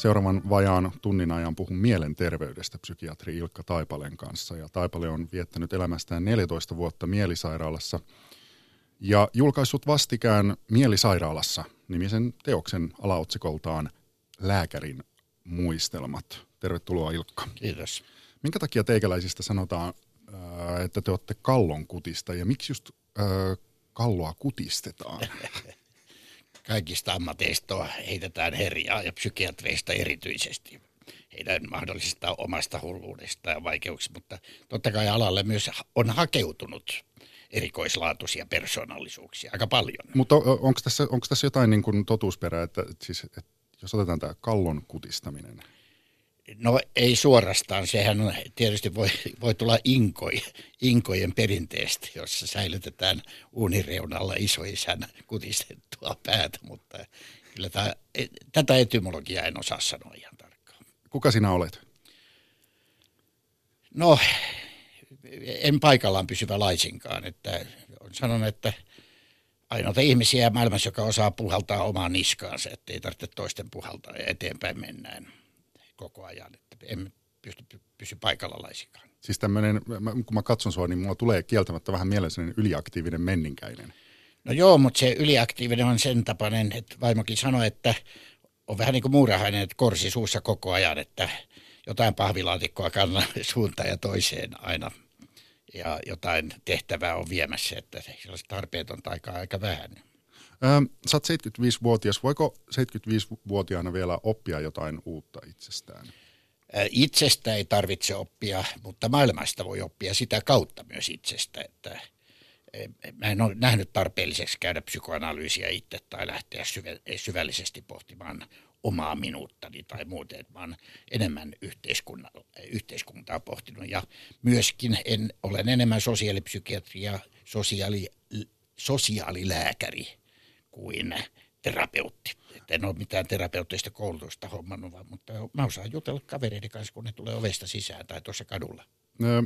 Seuraavan vajaan tunnin ajan puhun mielenterveydestä psykiatri Ilkka Taipalen kanssa. Ja Taipale on viettänyt elämästään 14 vuotta mielisairaalassa ja julkaissut vastikään Mielisairaalassa nimisen teoksen alaotsikoltaan Lääkärin muistelmat. Tervetuloa Ilkka. Kiitos. Minkä takia teikäläisistä sanotaan, että te olette kallon kutista ja miksi just äh, kalloa kutistetaan? Kaikista ammateista heitetään herjaa ja psykiatreista erityisesti heidän mahdollisesta omasta hulluudesta ja vaikeuksista, mutta totta kai alalle myös on hakeutunut erikoislaatuisia persoonallisuuksia aika paljon. Mutta onko tässä, onko tässä jotain niin kuin totuusperää, että, siis, että jos otetaan tämä kallon kutistaminen? No ei suorastaan, sehän on, tietysti voi, voi tulla inkoi, inkojen perinteestä, jossa säilytetään uunireunalla isoisän kutistettua päätä, mutta kyllä tämä, tätä etymologiaa en osaa sanoa ihan tarkkaan. Kuka sinä olet? No, en paikallaan pysyvä laisinkaan, että on sanonut, että ainoita ihmisiä maailmassa, joka osaa puhaltaa omaan niskaansa, ettei tarvitse toisten puhaltaa ja eteenpäin mennään koko ajan, että en pysty pysy paikalla laisinkaan. Siis tämmöinen, kun mä katson sua, niin mulla tulee kieltämättä vähän mieleen yliaktiivinen menninkäinen. No joo, mutta se yliaktiivinen on sen tapainen, että vaimokin sanoi, että on vähän niin kuin muurahainen, että korsi suussa koko ajan, että jotain pahvilaatikkoa kannan suuntaan ja toiseen aina ja jotain tehtävää on viemässä, että sellaista tarpeetonta aikaa aika vähän. Sä oot 75-vuotias. Voiko 75-vuotiaana vielä oppia jotain uutta itsestään? Itsestä ei tarvitse oppia, mutta maailmasta voi oppia sitä kautta myös itsestä. Että mä en ole nähnyt tarpeelliseksi käydä psykoanalyysiä itse tai lähteä syvällisesti pohtimaan omaa minuuttani tai muuten. Mä enemmän yhteiskuntaa pohtinut ja myöskin en, olen enemmän sosiaalipsykiatria, sosiaali, sosiaalilääkäri kuin terapeutti. Et en ole mitään terapeuttista koulutusta hommannut, vaan, mutta mä osaan jutella kavereiden kanssa, kun ne tulee ovesta sisään tai tuossa kadulla. Ö,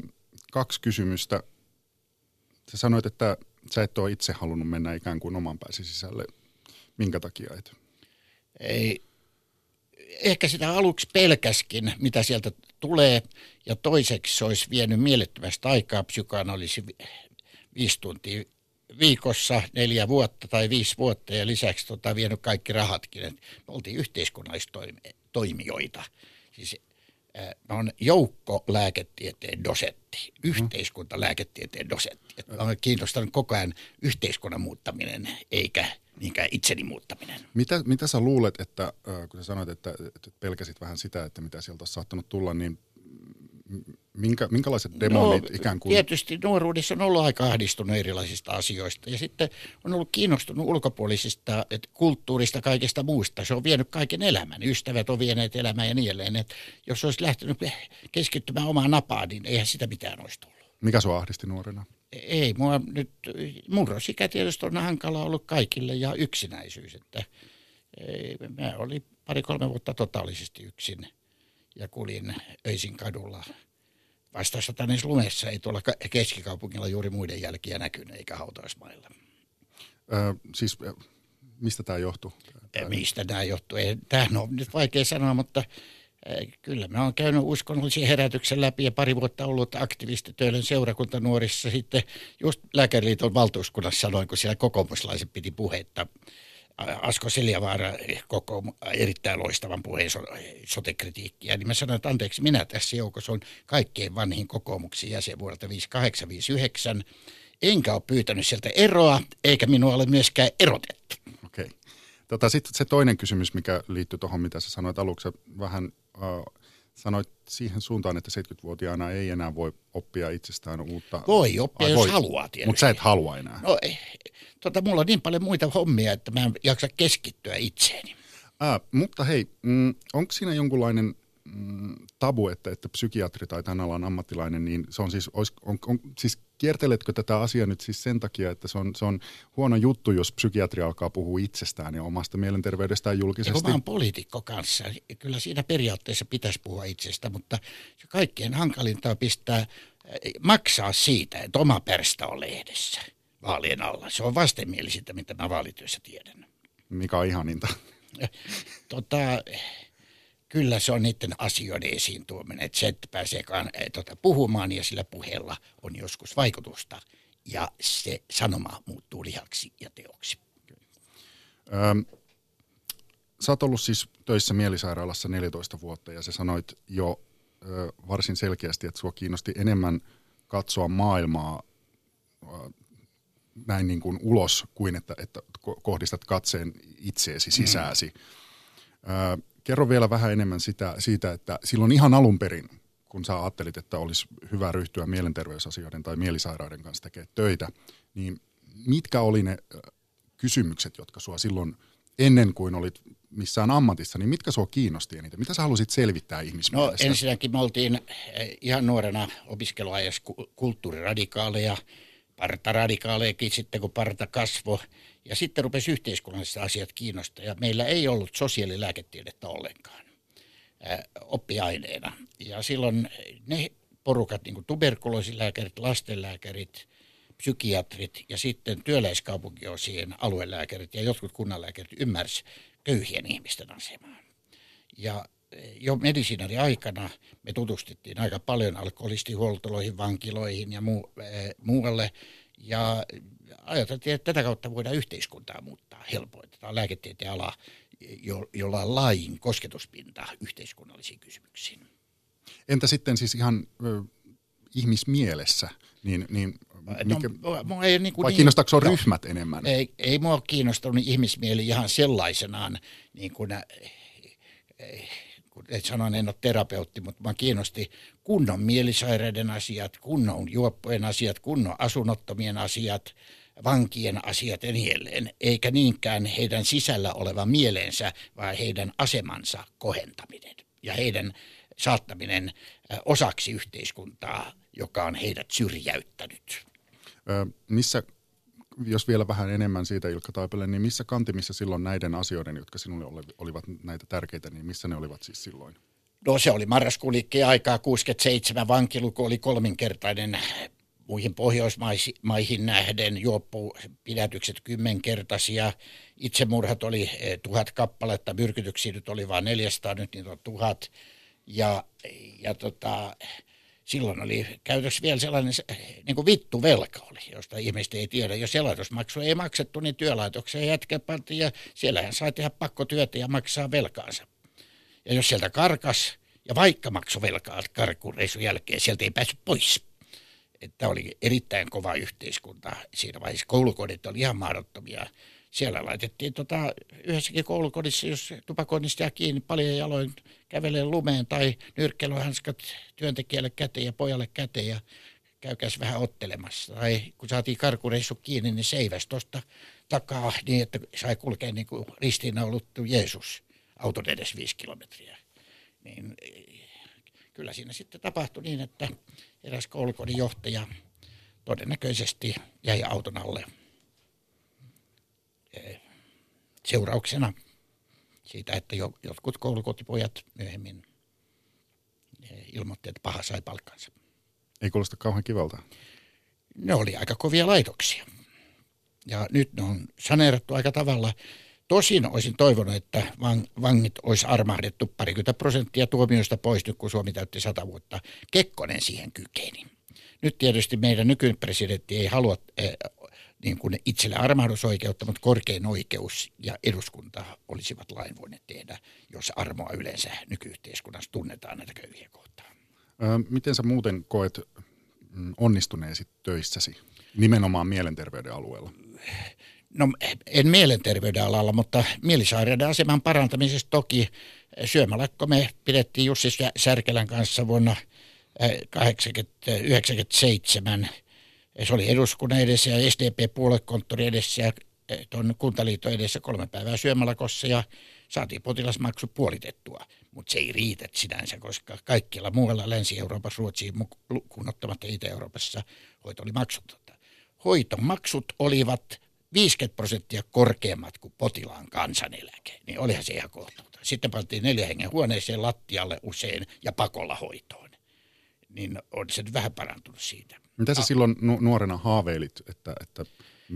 kaksi kysymystä. Sä sanoit, että sä et ole itse halunnut mennä ikään kuin oman pääsi sisälle. Minkä takia et? Ei, ehkä sitä aluksi pelkäskin, mitä sieltä tulee, ja toiseksi se olisi vienyt mielettömästi aikaa. Psykoanalyysi viisi tuntia viikossa neljä vuotta tai viisi vuotta ja lisäksi tota, vienyt kaikki rahatkin. Et me oltiin yhteiskunnallistoimijoita. Siis mä olen joukkolääketieteen dosetti, yhteiskuntalääketieteen dosetti. Et mä olen kiinnostanut koko ajan yhteiskunnan muuttaminen eikä niinkään itseni muuttaminen. Mitä, mitä sä luulet, että kun sä sanoit, että, että pelkäsit vähän sitä, että mitä sieltä olisi saattanut tulla, niin minkä, minkälaiset demonit no, ikään kuin? Tietysti nuoruudessa on ollut aika ahdistunut erilaisista asioista ja sitten on ollut kiinnostunut ulkopuolisista että kulttuurista, kaikesta muusta. Se on vienyt kaiken elämän. Ystävät on vieneet elämää ja niin edelleen. Että jos olisi lähtenyt keskittymään omaan napaan, niin eihän sitä mitään olisi tullut. Mikä sua ahdisti nuorena? Ei, mua nyt, murrosikä tietysti on hankala ollut kaikille ja yksinäisyys. Että ei, mä olin pari-kolme vuotta totaalisesti yksin ja kulin öisin kadulla vastassatanis lumessa. Ei tuolla keskikaupungilla juuri muiden jälkiä näkynyt eikä hautausmailla. Ö, siis mistä tämä johtuu? Mistä tämä johtuu? Tämähän on nyt vaikea sanoa, mutta Kyllä, mä oon käynyt uskonnollisen herätyksen läpi ja pari vuotta ollut aktivistitöiden seurakuntanuorissa. Sitten just Lääkäriliiton valtuuskunnassa sanoin, kun siellä kokoomuslaiset piti puhetta. Asko Seljavaara koko erittäin loistavan puheen sotekritiikkiä, niin mä sanoin, että anteeksi, minä tässä joukossa on kaikkein vanhin kokoomuksen jäsen vuodelta 5859. Enkä ole pyytänyt sieltä eroa, eikä minua ole myöskään erotettu. Okei. Okay. Tota, Sitten se toinen kysymys, mikä liittyy tuohon, mitä sä sanoit aluksi, vähän äh, sanoit siihen suuntaan, että 70-vuotiaana ei enää voi oppia itsestään uutta. Voi oppia, Ai, jos voi. haluaa tietysti. Mutta sä et halua enää. No, tota, mulla on niin paljon muita hommia, että mä en jaksa keskittyä itseeni. Äh, mutta hei, mm, onko siinä jonkunlainen mm, tabu, että, että psykiatri tai tämän alan ammattilainen, niin se on siis, on, on, siis kierteletkö tätä asiaa nyt siis sen takia, että se on, se on huono juttu, jos psykiatri alkaa puhua itsestään ja omasta mielenterveydestään julkisesti? Mä oon poliitikko kanssa. Kyllä siinä periaatteessa pitäisi puhua itsestä, mutta se kaikkein hankalinta on pistää, maksaa siitä, että oma pärstä on lehdessä vaalien alla. Se on vastenmielisintä, mitä mä vaalityössä tiedän. Mikä on ihaninta? tota, kyllä se on niiden asioiden esiin tuominen, että se, että pääsee tuota, puhumaan ja sillä puheella on joskus vaikutusta ja se sanoma muuttuu lihaksi ja teoksi. Ähm, sä oot ollut siis töissä mielisairaalassa 14 vuotta ja sä sanoit jo ö, varsin selkeästi, että sua kiinnosti enemmän katsoa maailmaa ö, näin niin kuin ulos kuin että, että kohdistat katseen itseesi sisääsi. Mm. Ö, kerro vielä vähän enemmän sitä, siitä, että silloin ihan alun perin, kun sä ajattelit, että olisi hyvä ryhtyä mielenterveysasioiden tai mielisairauden kanssa tekemään töitä, niin mitkä oli ne kysymykset, jotka sua silloin ennen kuin olit missään ammatissa, niin mitkä sua kiinnosti eniten? Mitä sä halusit selvittää ihmismielestä? No ensinnäkin me oltiin eh, ihan nuorena opiskeluajassa kulttuuriradikaaleja, partaradikaalejakin sitten kun parta kasvo. Ja sitten rupesi yhteiskunnalliset asiat kiinnostaa. Ja meillä ei ollut sosiaalilääketiedettä ollenkaan äh, oppiaineena. Ja silloin ne porukat, niin kuin tuberkuloosilääkärit, lastenlääkärit, psykiatrit ja sitten työläiskaupunkiosien aluelääkärit ja jotkut kunnanlääkärit ymmärsi köyhien ihmisten asemaa. Ja jo medisinari aikana me tutustuttiin aika paljon alkoholistihuoltoloihin, vankiloihin ja muu, äh, muualle. Ja ajateltiin, että tätä kautta voidaan yhteiskuntaa muuttaa helpoin. Tämä on lääketieteen ala, jo, jolla on laajin kosketuspinta yhteiskunnallisiin kysymyksiin. Entä sitten siis ihan ö, ihmismielessä, niin, niin No, mikä, no, mua ei niin vai niin, kiinnostaako niin, ryhmät enemmän? Ei, ei mua kiinnostunut ihmismieli ihan sellaisenaan, niin kuin, kun et sanon, en ole terapeutti, mutta mä kiinnosti kunnon mielisairaiden asiat, kunnon juoppojen asiat, kunnon asunnottomien asiat, vankien asiat ja niin edelleen, eikä niinkään heidän sisällä oleva mielensä, vaan heidän asemansa kohentaminen ja heidän saattaminen osaksi yhteiskuntaa, joka on heidät syrjäyttänyt. Missä, jos vielä vähän enemmän siitä Ilkka Taipale, niin missä kantimissa silloin näiden asioiden, jotka sinulle olivat näitä tärkeitä, niin missä ne olivat siis silloin? No se oli marraskuun liikkeen aikaa, 67 vankiluku oli kolminkertainen muihin Pohjoismaihin nähden, juoppupidätykset kymmenkertaisia, itsemurhat oli eh, tuhat kappaletta, myrkytyksiä nyt oli vain 400, nyt niitä on tuhat. Ja, ja tota, silloin oli käytössä vielä sellainen niin kuin vittuvelka oli, josta ihmiset ei tiedä. Jos elatusmaksu ei maksettu, niin työlaitokseen jätkä pantiin ja siellähän sai tehdä pakkotyötä ja maksaa velkaansa. Ja jos sieltä karkas, ja vaikka maksoi velkaa karkureisun jälkeen, sieltä ei päässyt pois. Että oli erittäin kova yhteiskunta. Siinä vaiheessa koulukodit oli ihan mahdottomia. Siellä laitettiin tota, yhdessäkin koulukodissa, jos tupakoinnista jää kiinni paljon jaloin kävelee lumeen tai nyrkkeilyhanskat työntekijälle käteen ja pojalle käteen ja käykäs vähän ottelemassa. Tai kun saatiin karkureissu kiinni, niin seiväs tuosta takaa niin, että sai kulkea niin kuin ristiinnauluttu Jeesus auton edes viisi kilometriä. Niin kyllä siinä sitten tapahtui niin, että eräs koulukodin johtaja todennäköisesti jäi auton alle e, seurauksena siitä, että jo, jotkut koulukotipojat myöhemmin e, ilmoitti, että paha sai palkkansa. Ei kuulosta kauhean kivalta. Ne oli aika kovia laitoksia. Ja nyt ne on saneerattu aika tavalla Tosin olisin toivonut, että vangit olisi armahdettu parikymmentä prosenttia tuomioista pois, nyt kun Suomi täytti sata vuotta. Kekkonen siihen kykeni. Nyt tietysti meidän nykyinen presidentti ei halua äh, niin kuin itselle armahdusoikeutta, mutta korkein oikeus ja eduskunta olisivat lain voineet tehdä, jos armoa yleensä nykyyhteiskunnassa tunnetaan näitä köyhiä kohtaan. miten sä muuten koet mm, onnistuneesi töissäsi nimenomaan mielenterveyden alueella? no en mielenterveyden alalla, mutta mielisairaiden aseman parantamisessa toki syömälakko me pidettiin Jussi Särkelän kanssa vuonna 1997. Se oli eduskunnan edessä ja SDP-puoluekonttori edessä ja tuon kuntaliiton edessä kolme päivää syömälakossa ja saatiin potilasmaksu puolitettua. Mutta se ei riitä sinänsä, koska kaikkialla muualla Länsi-Euroopassa, Ruotsiin lukuun ottamatta Itä-Euroopassa hoito oli maksutonta. Hoitomaksut olivat 50 prosenttia korkeammat kuin potilaan kansaneläke, niin olihan se ihan kohtuuta. Sitten pantiin neljä hengen huoneeseen lattialle usein ja pakolla hoitoon. Niin on se vähän parantunut siitä. Mitä sä A- silloin nu- nuorena haaveilit, että, että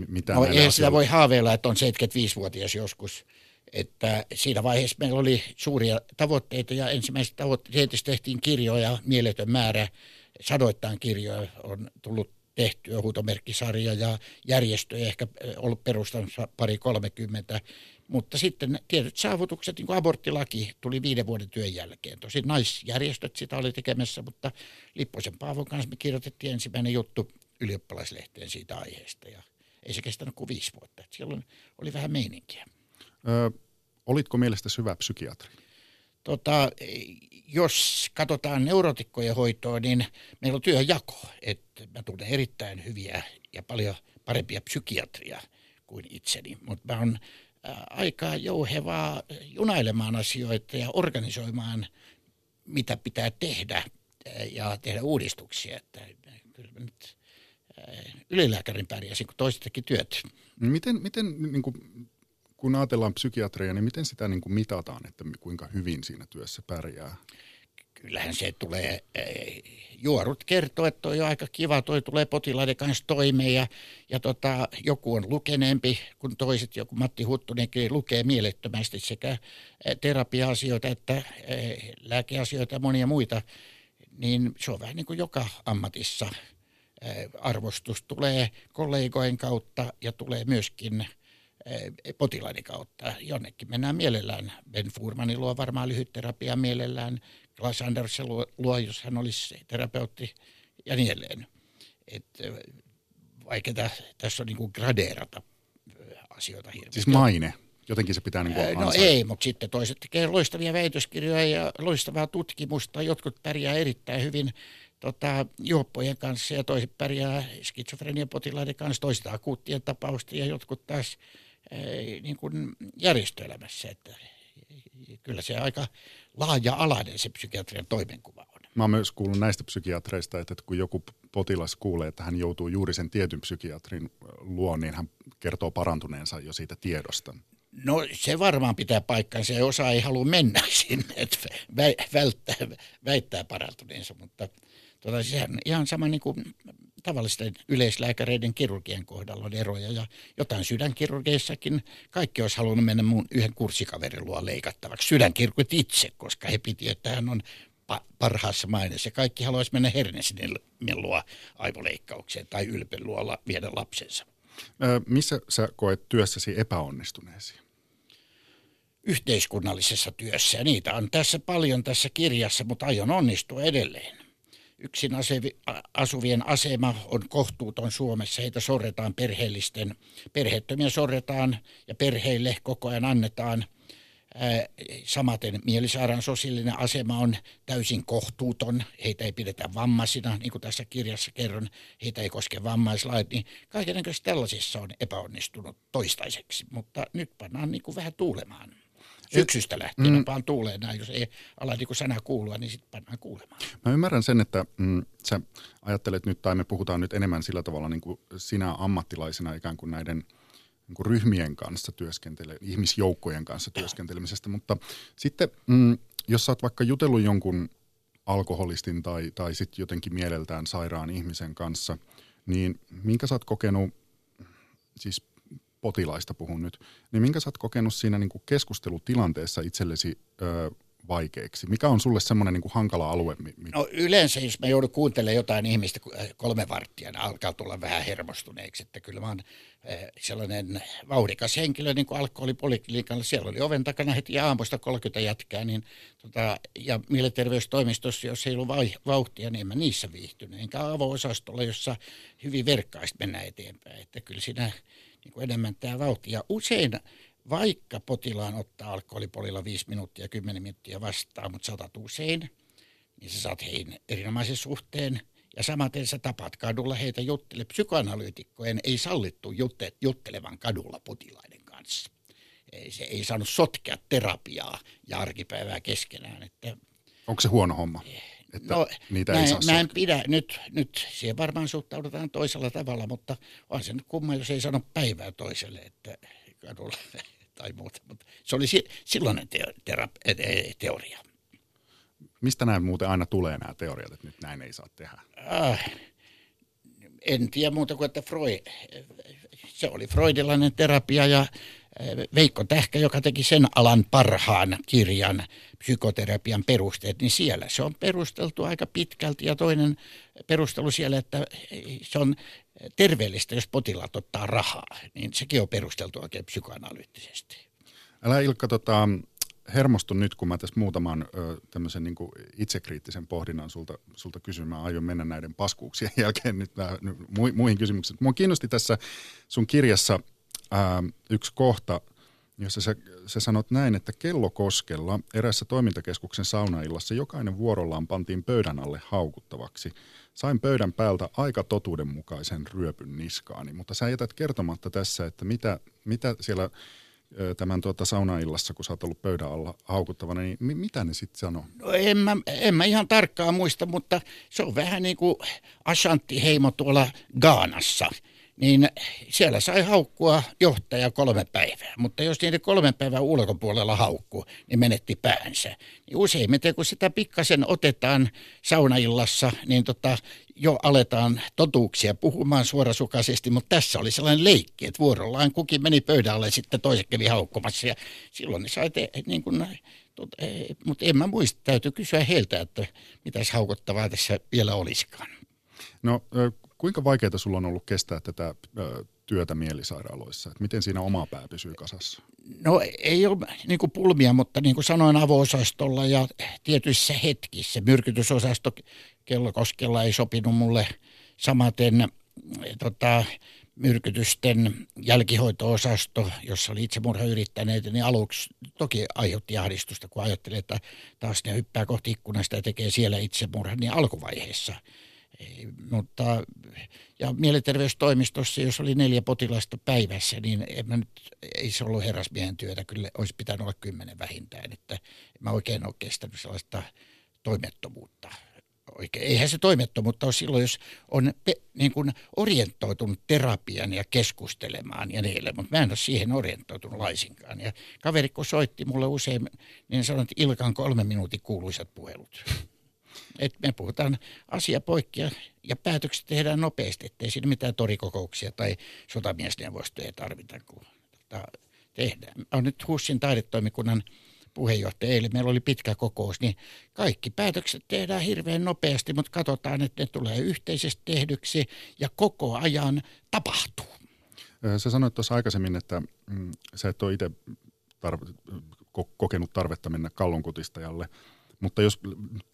mitä no, ei sitä voi haaveilla, että on 75-vuotias joskus. että siinä vaiheessa meillä oli suuria tavoitteita ja ensimmäiset tavoitteet tehtiin kirjoja, mieletön määrä, sadoittain kirjoja on tullut tehtyä, huutomerkkisarja ja järjestöjä ehkä ollut perustamassa pari kolmekymmentä, mutta sitten tietyt saavutukset, niin kuin aborttilaki tuli viiden vuoden työn jälkeen. Tosin naisjärjestöt sitä oli tekemässä, mutta Lipposen Paavon kanssa me kirjoitettiin ensimmäinen juttu ylioppilaslehteen siitä aiheesta ja ei se kestänyt kuin viisi vuotta. Silloin oli vähän meininkiä. Ö, olitko mielestä syvä psykiatri? Tota, jos katsotaan neurotikkojen hoitoa, niin meillä on työjako. Että mä tunnen erittäin hyviä ja paljon parempia psykiatria kuin itseni, mutta mä oon aika jouhevaa junailemaan asioita ja organisoimaan, mitä pitää tehdä ja tehdä uudistuksia. Että kyllä nyt ylilääkärin pärjäsin, kun toiset työt. Miten, miten niin kuin, kun ajatellaan psykiatria, niin miten sitä niin kuin mitataan, että kuinka hyvin siinä työssä pärjää? Kyllähän se tulee, juorut kertoo, että on aika kiva, toi tulee potilaiden kanssa toimeen ja, ja tota, joku on lukeneempi kuin toiset, joku Matti Huttunenkin lukee mielettömästi sekä terapia-asioita että lääkeasioita ja monia muita, niin se on vähän niin kuin joka ammatissa – arvostus tulee kollegojen kautta ja tulee myöskin potilaiden kautta. Jonnekin mennään mielellään. Ben Furmani luo varmaan lyhytterapia mielellään. Klaas Andersen luo, luo, jos hän olisi terapeutti ja niin edelleen. Et, vaikka tässä on niin kuin gradeerata asioita hirveästi. Siis maine? Jotenkin se pitää niin kuin No ei, mutta sitten toiset tekee loistavia väitöskirjoja ja loistavaa tutkimusta. Jotkut pärjää erittäin hyvin tota, juoppojen kanssa ja toiset pärjää skitsofreniapotilaiden kanssa, toiset akuuttien tapausta ja jotkut taas niin kuin järjestöelämässä. Että, kyllä se aika laaja-alainen se psykiatrian toimenkuva on. Mä oon myös kuullut näistä psykiatreista, että kun joku potilas kuulee, että hän joutuu juuri sen tietyn psykiatrin luon, niin hän kertoo parantuneensa jo siitä tiedosta. No se varmaan pitää paikkansa ja osa ei halua mennä sinne, että välttää, väittää parantuneensa, mutta Tota, sehän ihan sama niin kuin tavallisten yleislääkäreiden kirurgien kohdalla on eroja. Ja jotain sydänkirurgeissakin kaikki olisi halunnut mennä mun yhden kurssikaverin luo leikattavaksi. Sydänkirurgit itse, koska he piti, että hän on pa- parhaassa maineessa. Ja kaikki haluaisi mennä Hernesinin luo aivoleikkaukseen tai ylpen luo viedä lapsensa. Ö, missä sä koet työssäsi epäonnistuneesi? Yhteiskunnallisessa työssä. Ja niitä on tässä paljon tässä kirjassa, mutta aion onnistua edelleen yksin asuvien asema on kohtuuton Suomessa. Heitä sorretaan perheellisten, perheettömiä sorretaan ja perheille koko ajan annetaan. Samaten mielisairaan sosiaalinen asema on täysin kohtuuton. Heitä ei pidetä vammaisina, niin kuin tässä kirjassa kerron. Heitä ei koske vammaislait. Niin kaikenlaisissa tällaisissa on epäonnistunut toistaiseksi, mutta nyt pannaan niin kuin vähän tuulemaan. Syksystä lähtien mm. vaan tuulee näin. Jos ei ala niin sana kuulua, niin sitten pannaan kuulemaan. Mä ymmärrän sen, että mm, sä ajattelet nyt, tai me puhutaan nyt enemmän sillä tavalla niin kuin sinä ammattilaisena ikään kuin näiden niin kuin ryhmien kanssa työskentele, ihmisjoukkojen kanssa työskentelemisestä, mutta sitten mm, jos sä oot vaikka jutellut jonkun alkoholistin tai, tai sitten jotenkin mieleltään sairaan ihmisen kanssa, niin minkä sä oot kokenut siis potilaista puhun nyt, niin minkä sä oot kokenut siinä niin kuin keskustelutilanteessa itsellesi ö, vaikeiksi? Mikä on sulle semmoinen niin hankala alue? Mi- no yleensä, jos mä joudun kuuntelemaan jotain ihmistä kolme varttia, niin alkaa tulla vähän hermostuneeksi. Että kyllä mä oon sellainen vauhdikas henkilö, niin kuin alkoholipoliklinikalla. Siellä oli oven takana heti aamusta 30 jätkää, niin, tota, ja mielenterveystoimistossa, jos ei ollut vauhtia, niin en mä niissä viihtynyt. Enkä avo-osastolla, jossa hyvin verkkaista mennään eteenpäin. Että kyllä siinä niin kuin enemmän tämä vauhti. Ja usein, vaikka potilaan ottaa alkoholipolilla 5 minuuttia, 10 minuuttia vastaan, mutta saatat usein, niin sä saat heihin erinomaisen suhteen. Ja samaten sä tapaat kadulla heitä juttele. Psykoanalyytikkojen ei sallittu jutte, juttelevan kadulla potilaiden kanssa. Ei, se ei saanut sotkea terapiaa ja arkipäivää keskenään. Että, Onko se huono homma? Että no, niitä mä, ei saa mä en pidä, nyt, nyt siihen varmaan suhtaudutaan toisella tavalla, mutta on se nyt kumma, jos ei sano päivää toiselle, että kadulla tai muuta. Mutta se oli silloinen te, terap- teoria. Mistä näin muuten aina tulee nämä teoriat, että nyt näin ei saa tehdä? Äh, en tiedä muuta kuin, että Freud, se oli freudilainen terapia ja Veikko Tähkä, joka teki sen alan parhaan kirjan psykoterapian perusteet, niin siellä se on perusteltu aika pitkälti. Ja toinen perustelu siellä, että se on terveellistä, jos potilaat ottaa rahaa, niin sekin on perusteltu oikein psykoanalyyttisesti. Älä Ilkka tota, hermostu nyt, kun mä tässä muutaman ö, tämmöisen niin itsekriittisen pohdinnan sulta, sulta kysyn. Mä aion mennä näiden paskuuksien jälkeen nyt nää, mu, muihin kysymyksiin. Mua kiinnosti tässä sun kirjassa ää, yksi kohta, jossa sä, sä sanot näin, että kellokoskella erässä toimintakeskuksen saunaillassa jokainen vuorollaan pantiin pöydän alle haukuttavaksi. Sain pöydän päältä aika totuudenmukaisen ryöpyn niskaani, mutta sä jätät kertomatta tässä, että mitä, mitä siellä tämän tuota saunaillassa, kun sä oot ollut pöydän alla haukuttavana, niin mi- mitä ne sitten sanoo? No en mä, en mä ihan tarkkaan muista, mutta se on vähän niin kuin Ashanti-heimo tuolla Gaanassa – niin siellä sai haukkua johtaja kolme päivää. Mutta jos niiden kolmen päivän ulkopuolella haukkuu, niin menetti päänsä. Niin useimmiten kun sitä pikkasen otetaan saunaillassa, niin tota, jo aletaan totuuksia puhumaan suorasukaisesti, mutta tässä oli sellainen leikki, että vuorollaan kukin meni pöydälle sitten toiset kävi haukkumassa ja silloin ne sai te, niin kuin, tot, mutta en mä muista, täytyy kysyä heiltä, että mitäs haukottavaa tässä vielä olisikaan. No Kuinka vaikeaa sulla on ollut kestää tätä ö, työtä mielisairaaloissa? Et miten siinä oma pää pysyy kasassa? No ei ole niin kuin pulmia, mutta niin kuin sanoin avo-osastolla ja tietyissä hetkissä, myrkytysosasto Kellokoskella ei sopinut mulle samaten tota, myrkytysten jälkihoito-osasto, jossa oli itsemurha yrittäneet, niin aluksi toki aiheutti ahdistusta, kun ajattelin, että taas ne hyppää kohti ikkunasta ja tekee siellä itsemurhan, niin alkuvaiheessa – mutta, ja mielenterveystoimistossa, jos oli neljä potilasta päivässä, niin en mä nyt, ei se ollut herrasmiehen työtä, kyllä olisi pitänyt olla kymmenen vähintään, että mä oikein ole kestänyt sellaista toimettomuutta. Oikein. Eihän se toimettomuutta ole silloin, jos on pe, niin kuin orientoitunut terapian ja keskustelemaan ja niille, mutta mä en ole siihen orientoitunut laisinkaan. Ja kaveri, kun soitti mulle usein, niin sanoin, että Ilkan kolme minuutin kuuluisat puhelut. Et me puhutaan asia poikkia ja päätökset tehdään nopeasti, ettei siinä mitään torikokouksia tai sotamiesneuvostoja tarvita, kun tehdään. On nyt Hussin taidetoimikunnan puheenjohtaja eilen, meillä oli pitkä kokous, niin kaikki päätökset tehdään hirveän nopeasti, mutta katsotaan, että ne tulee yhteisesti tehdyksi ja koko ajan tapahtuu. Sä sanoit tuossa aikaisemmin, että mm, sä et ole itse tarve, kokenut tarvetta mennä kallonkutistajalle mutta jos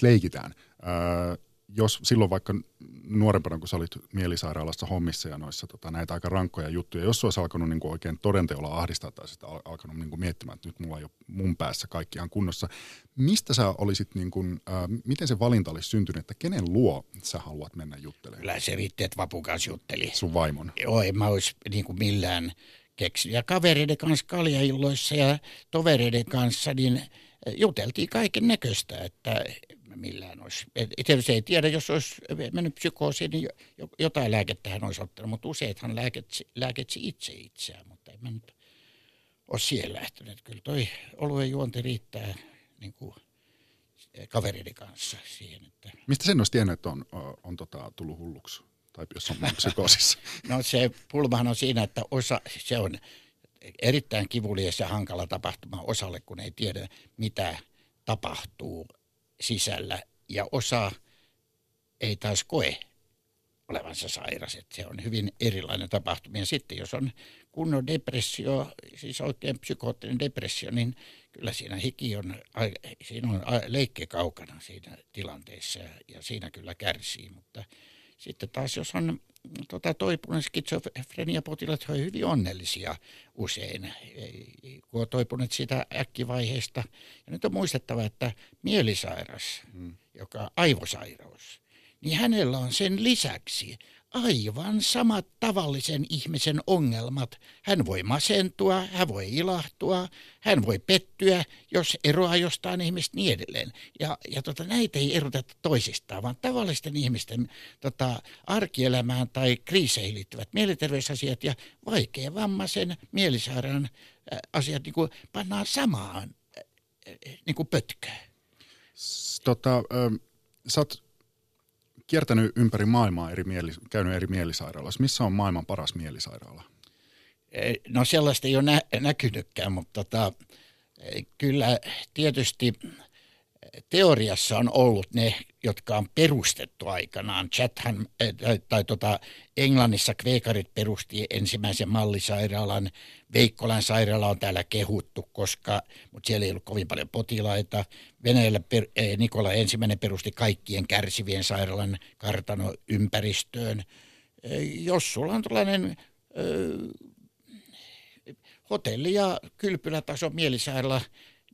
leikitään, ää, jos silloin vaikka nuorempana, kun sä olit mielisairaalassa hommissa ja noissa tota, näitä aika rankkoja juttuja, jos olisi alkanut niin kuin oikein todenteolla ahdistaa tai sitä alkanut niin kuin miettimään, että nyt mulla ei ole mun päässä kaikki ihan kunnossa, mistä sä olisit, niin kuin, ää, miten se valinta olisi syntynyt, että kenen luo sä haluat mennä juttelemaan? Kyllä se riitti, että Vapu kanssa jutteli. Sun vaimon? Joo, en mä olisi niin kuin millään keksinyt. Ja kavereiden kanssa kaljailloissa ja tovereiden kanssa, niin – juteltiin kaiken näköistä, että millään olisi. Tietysti ei tiedä, jos olisi mennyt psykoosiin, niin jotain lääkettä hän olisi ottanut, mutta useathan lääketsi, lääketsi itse itseään, mutta ei mä nyt ole siihen lähtenyt. Kyllä toi oluen juonti riittää niin kuin kavereiden kanssa siihen. Että... Mistä sen olisi tiennyt, että on, on, on tota, tullut hulluksi? Tai jos on psykoosissa? no se pulmahan on siinä, että osa, se on erittäin kivulias ja hankala tapahtuma osalle, kun ei tiedä, mitä tapahtuu sisällä. Ja osa ei taas koe olevansa sairas. Että se on hyvin erilainen tapahtuma. Ja sitten jos on kunnon depressio, siis oikein psykoottinen depressio, niin kyllä siinä hiki on, siinä on leikki kaukana siinä tilanteessa ja, siinä kyllä kärsii. Mutta sitten taas jos on tota, toipunut skitsofreniapotilaat on hyvin onnellisia usein, kun on toipunut siitä äkkivaiheesta. Ja nyt on muistettava, että mielisairas, hmm. joka on aivosairaus, niin hänellä on sen lisäksi aivan samat tavallisen ihmisen ongelmat. Hän voi masentua, hän voi ilahtua, hän voi pettyä, jos eroaa jostain ihmistä niin edelleen. Ja, ja tota, näitä ei eroteta toisistaan, vaan tavallisten ihmisten tota, arkielämään tai kriiseihin liittyvät mielenterveysasiat ja vaikea vammaisen mielisairaan asiat niin kuin pannaan samaan niin kuin pötköön. Tota, äh, sä oot kiertänyt ympäri maailmaa, eri mieli, käynyt eri mielisairaaloissa. Missä on maailman paras mielisairaala? No sellaista ei ole nä- näkynytkään, mutta tota, kyllä tietysti teoriassa on ollut ne, jotka on perustettu aikanaan. Chatham, tai, tai tota, Englannissa kveikarit perusti ensimmäisen mallisairaalan. Veikkolan sairaala on täällä kehuttu, koska, mutta siellä ei ollut kovin paljon potilaita. Venäjällä per, eh, Nikola ensimmäinen perusti kaikkien kärsivien sairaalan kartano ympäristöön. Eh, jos sulla on tällainen eh, hotelli- ja kylpylätason mielisairaala,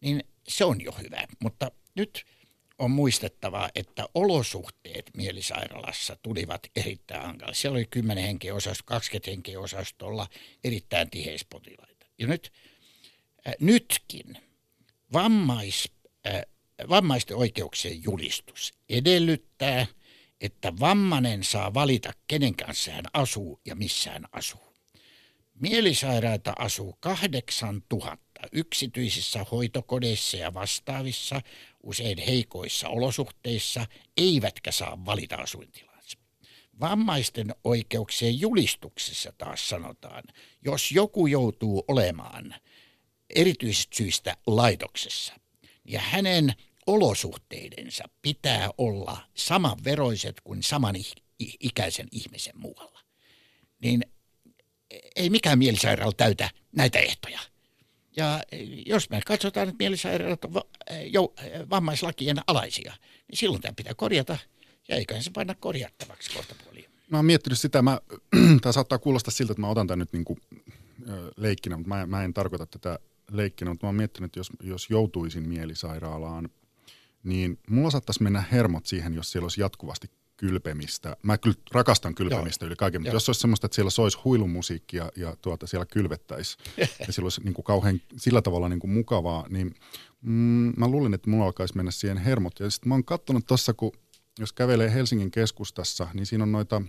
niin se on jo hyvä. Mutta nyt on muistettava, että olosuhteet mielisairaalassa tulivat erittäin hankalia. Siellä oli 10 henkeä osasto, 20 henkeä osastolla erittäin tiheispotilaita. Ja nyt, äh, nytkin vammais, äh, vammaisten oikeuksien julistus edellyttää, että vammainen saa valita, kenen kanssa hän asuu ja missä hän asuu. Mielisairaita asuu 8000 yksityisissä hoitokodeissa ja vastaavissa, usein heikoissa olosuhteissa, eivätkä saa valita asuintilansa. Vammaisten oikeuksien julistuksessa taas sanotaan, jos joku joutuu olemaan erityisistä syistä laitoksessa, ja hänen olosuhteidensa pitää olla samanveroiset kuin saman ikäisen ihmisen muualla, niin ei mikään mielisairaala täytä näitä ehtoja. Ja jos me katsotaan, että mielisairaalat on vammaislakien alaisia, niin silloin tämä pitää korjata. Ja eiköhän se panna korjattavaksi kohta puoliin. Mä oon miettinyt sitä, mä, tämä saattaa kuulostaa siltä, että mä otan tämän nyt niin kuin, leikkinä, mutta mä, mä en tarkoita tätä leikkinä, mutta mä oon miettinyt, että jos, jos joutuisin mielisairaalaan, niin mulla saattaisi mennä hermot siihen, jos siellä olisi jatkuvasti kylpemistä. Mä kyllä rakastan kylpemistä Joo. yli kaiken, mutta Joo. jos olisi semmoista, että siellä soisi huilumusiikkia ja tuota, siellä kylvettäisiin ja sillä olisi niin kuin kauhean sillä tavalla niin kuin mukavaa, niin mm, mä luulen, että mulla alkaisi mennä siihen hermot. Ja sitten mä oon katsonut tuossa, kun jos kävelee Helsingin keskustassa, niin siinä on noita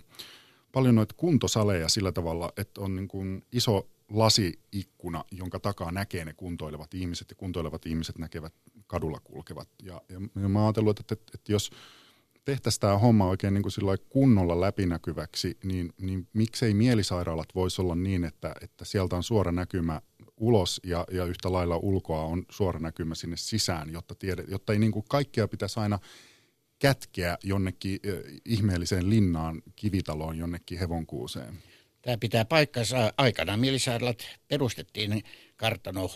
paljon noita kuntosaleja sillä tavalla, että on niin kuin iso lasiikkuna, jonka takaa näkee ne kuntoilevat ihmiset ja kuntoilevat ihmiset näkevät kadulla kulkevat. Ja, ja, ja mä oon ajatellut, että, että, että jos tehtäisiin tämä homma oikein niin kuin kunnolla läpinäkyväksi, niin, niin miksei mielisairaalat voisi olla niin, että, että sieltä on suora näkymä ulos ja, ja yhtä lailla ulkoa on suora näkymä sinne sisään, jotta, tiede, jotta ei niin kuin kaikkea pitäisi aina kätkeä jonnekin ihmeelliseen linnaan, kivitaloon, jonnekin hevonkuuseen. Tämä pitää paikkansa. Aikana mielisairaalat perustettiin kartano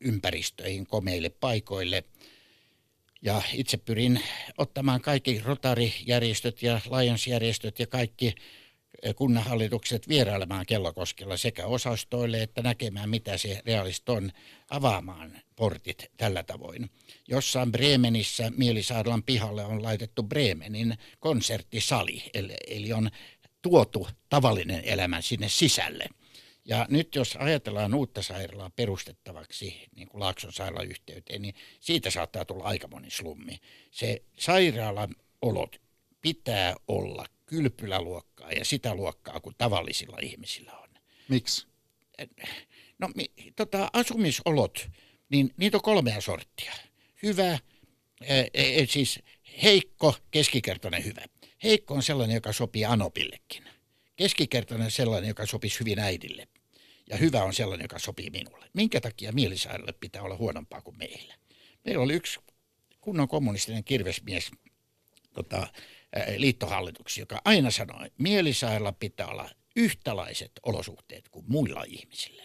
ympäristöihin, komeille paikoille – ja itse pyrin ottamaan kaikki rotarijärjestöt ja Lions-järjestöt ja kaikki eh, kunnanhallitukset vierailemaan Kellokoskella sekä osastoille että näkemään, mitä se realist on, avaamaan portit tällä tavoin. Jossain Bremenissä Mielisairalan pihalle on laitettu Bremenin konserttisali, eli on tuotu tavallinen elämä sinne sisälle. Ja nyt jos ajatellaan uutta sairaalaa perustettavaksi, niin kuin Laakson sairaalan yhteyteen, niin siitä saattaa tulla aika moni slummi. Se sairaalan olot pitää olla kylpyläluokkaa ja sitä luokkaa kuin tavallisilla ihmisillä on. Miksi? No tota, asumisolot, niin niitä on kolmea sorttia. Hyvä, ää, siis heikko, keskikertainen hyvä. Heikko on sellainen, joka sopii Anopillekin. Keskikertainen sellainen, joka sopisi hyvin äidille ja hyvä on sellainen, joka sopii minulle. Minkä takia mielisairaille pitää olla huonompaa kuin meillä? Meillä oli yksi kunnon kommunistinen kirvesmies tota, liittohallituksi, joka aina sanoi, että mielisairailla pitää olla yhtälaiset olosuhteet kuin muilla ihmisillä.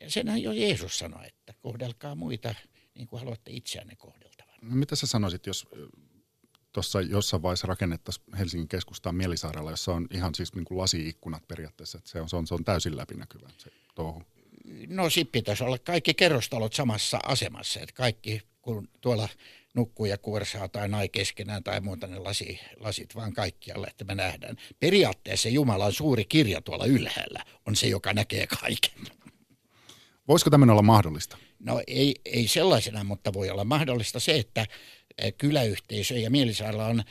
Ja senhän jo Jeesus sanoi, että kohdelkaa muita niin kuin haluatte itseänne kohdeltavan. No, mitä sä sanoisit, jos tuossa jossain vaiheessa rakennettaisiin Helsingin keskustaan mielisairaala, jossa on ihan siis niin kuin lasiikkunat periaatteessa, että se on, se on, se on täysin läpinäkyvä se touhu. No sitten pitäisi olla kaikki kerrostalot samassa asemassa, että kaikki kun tuolla nukkuu ja kuorsaa tai nai keskenään tai muuta ne lasi, lasit vaan kaikkialle, että me nähdään. Periaatteessa Jumalan suuri kirja tuolla ylhäällä on se, joka näkee kaiken. Voisiko tämmöinen olla mahdollista? No ei, ei sellaisena, mutta voi olla mahdollista se, että kyläyhteisö ja mielisairaala on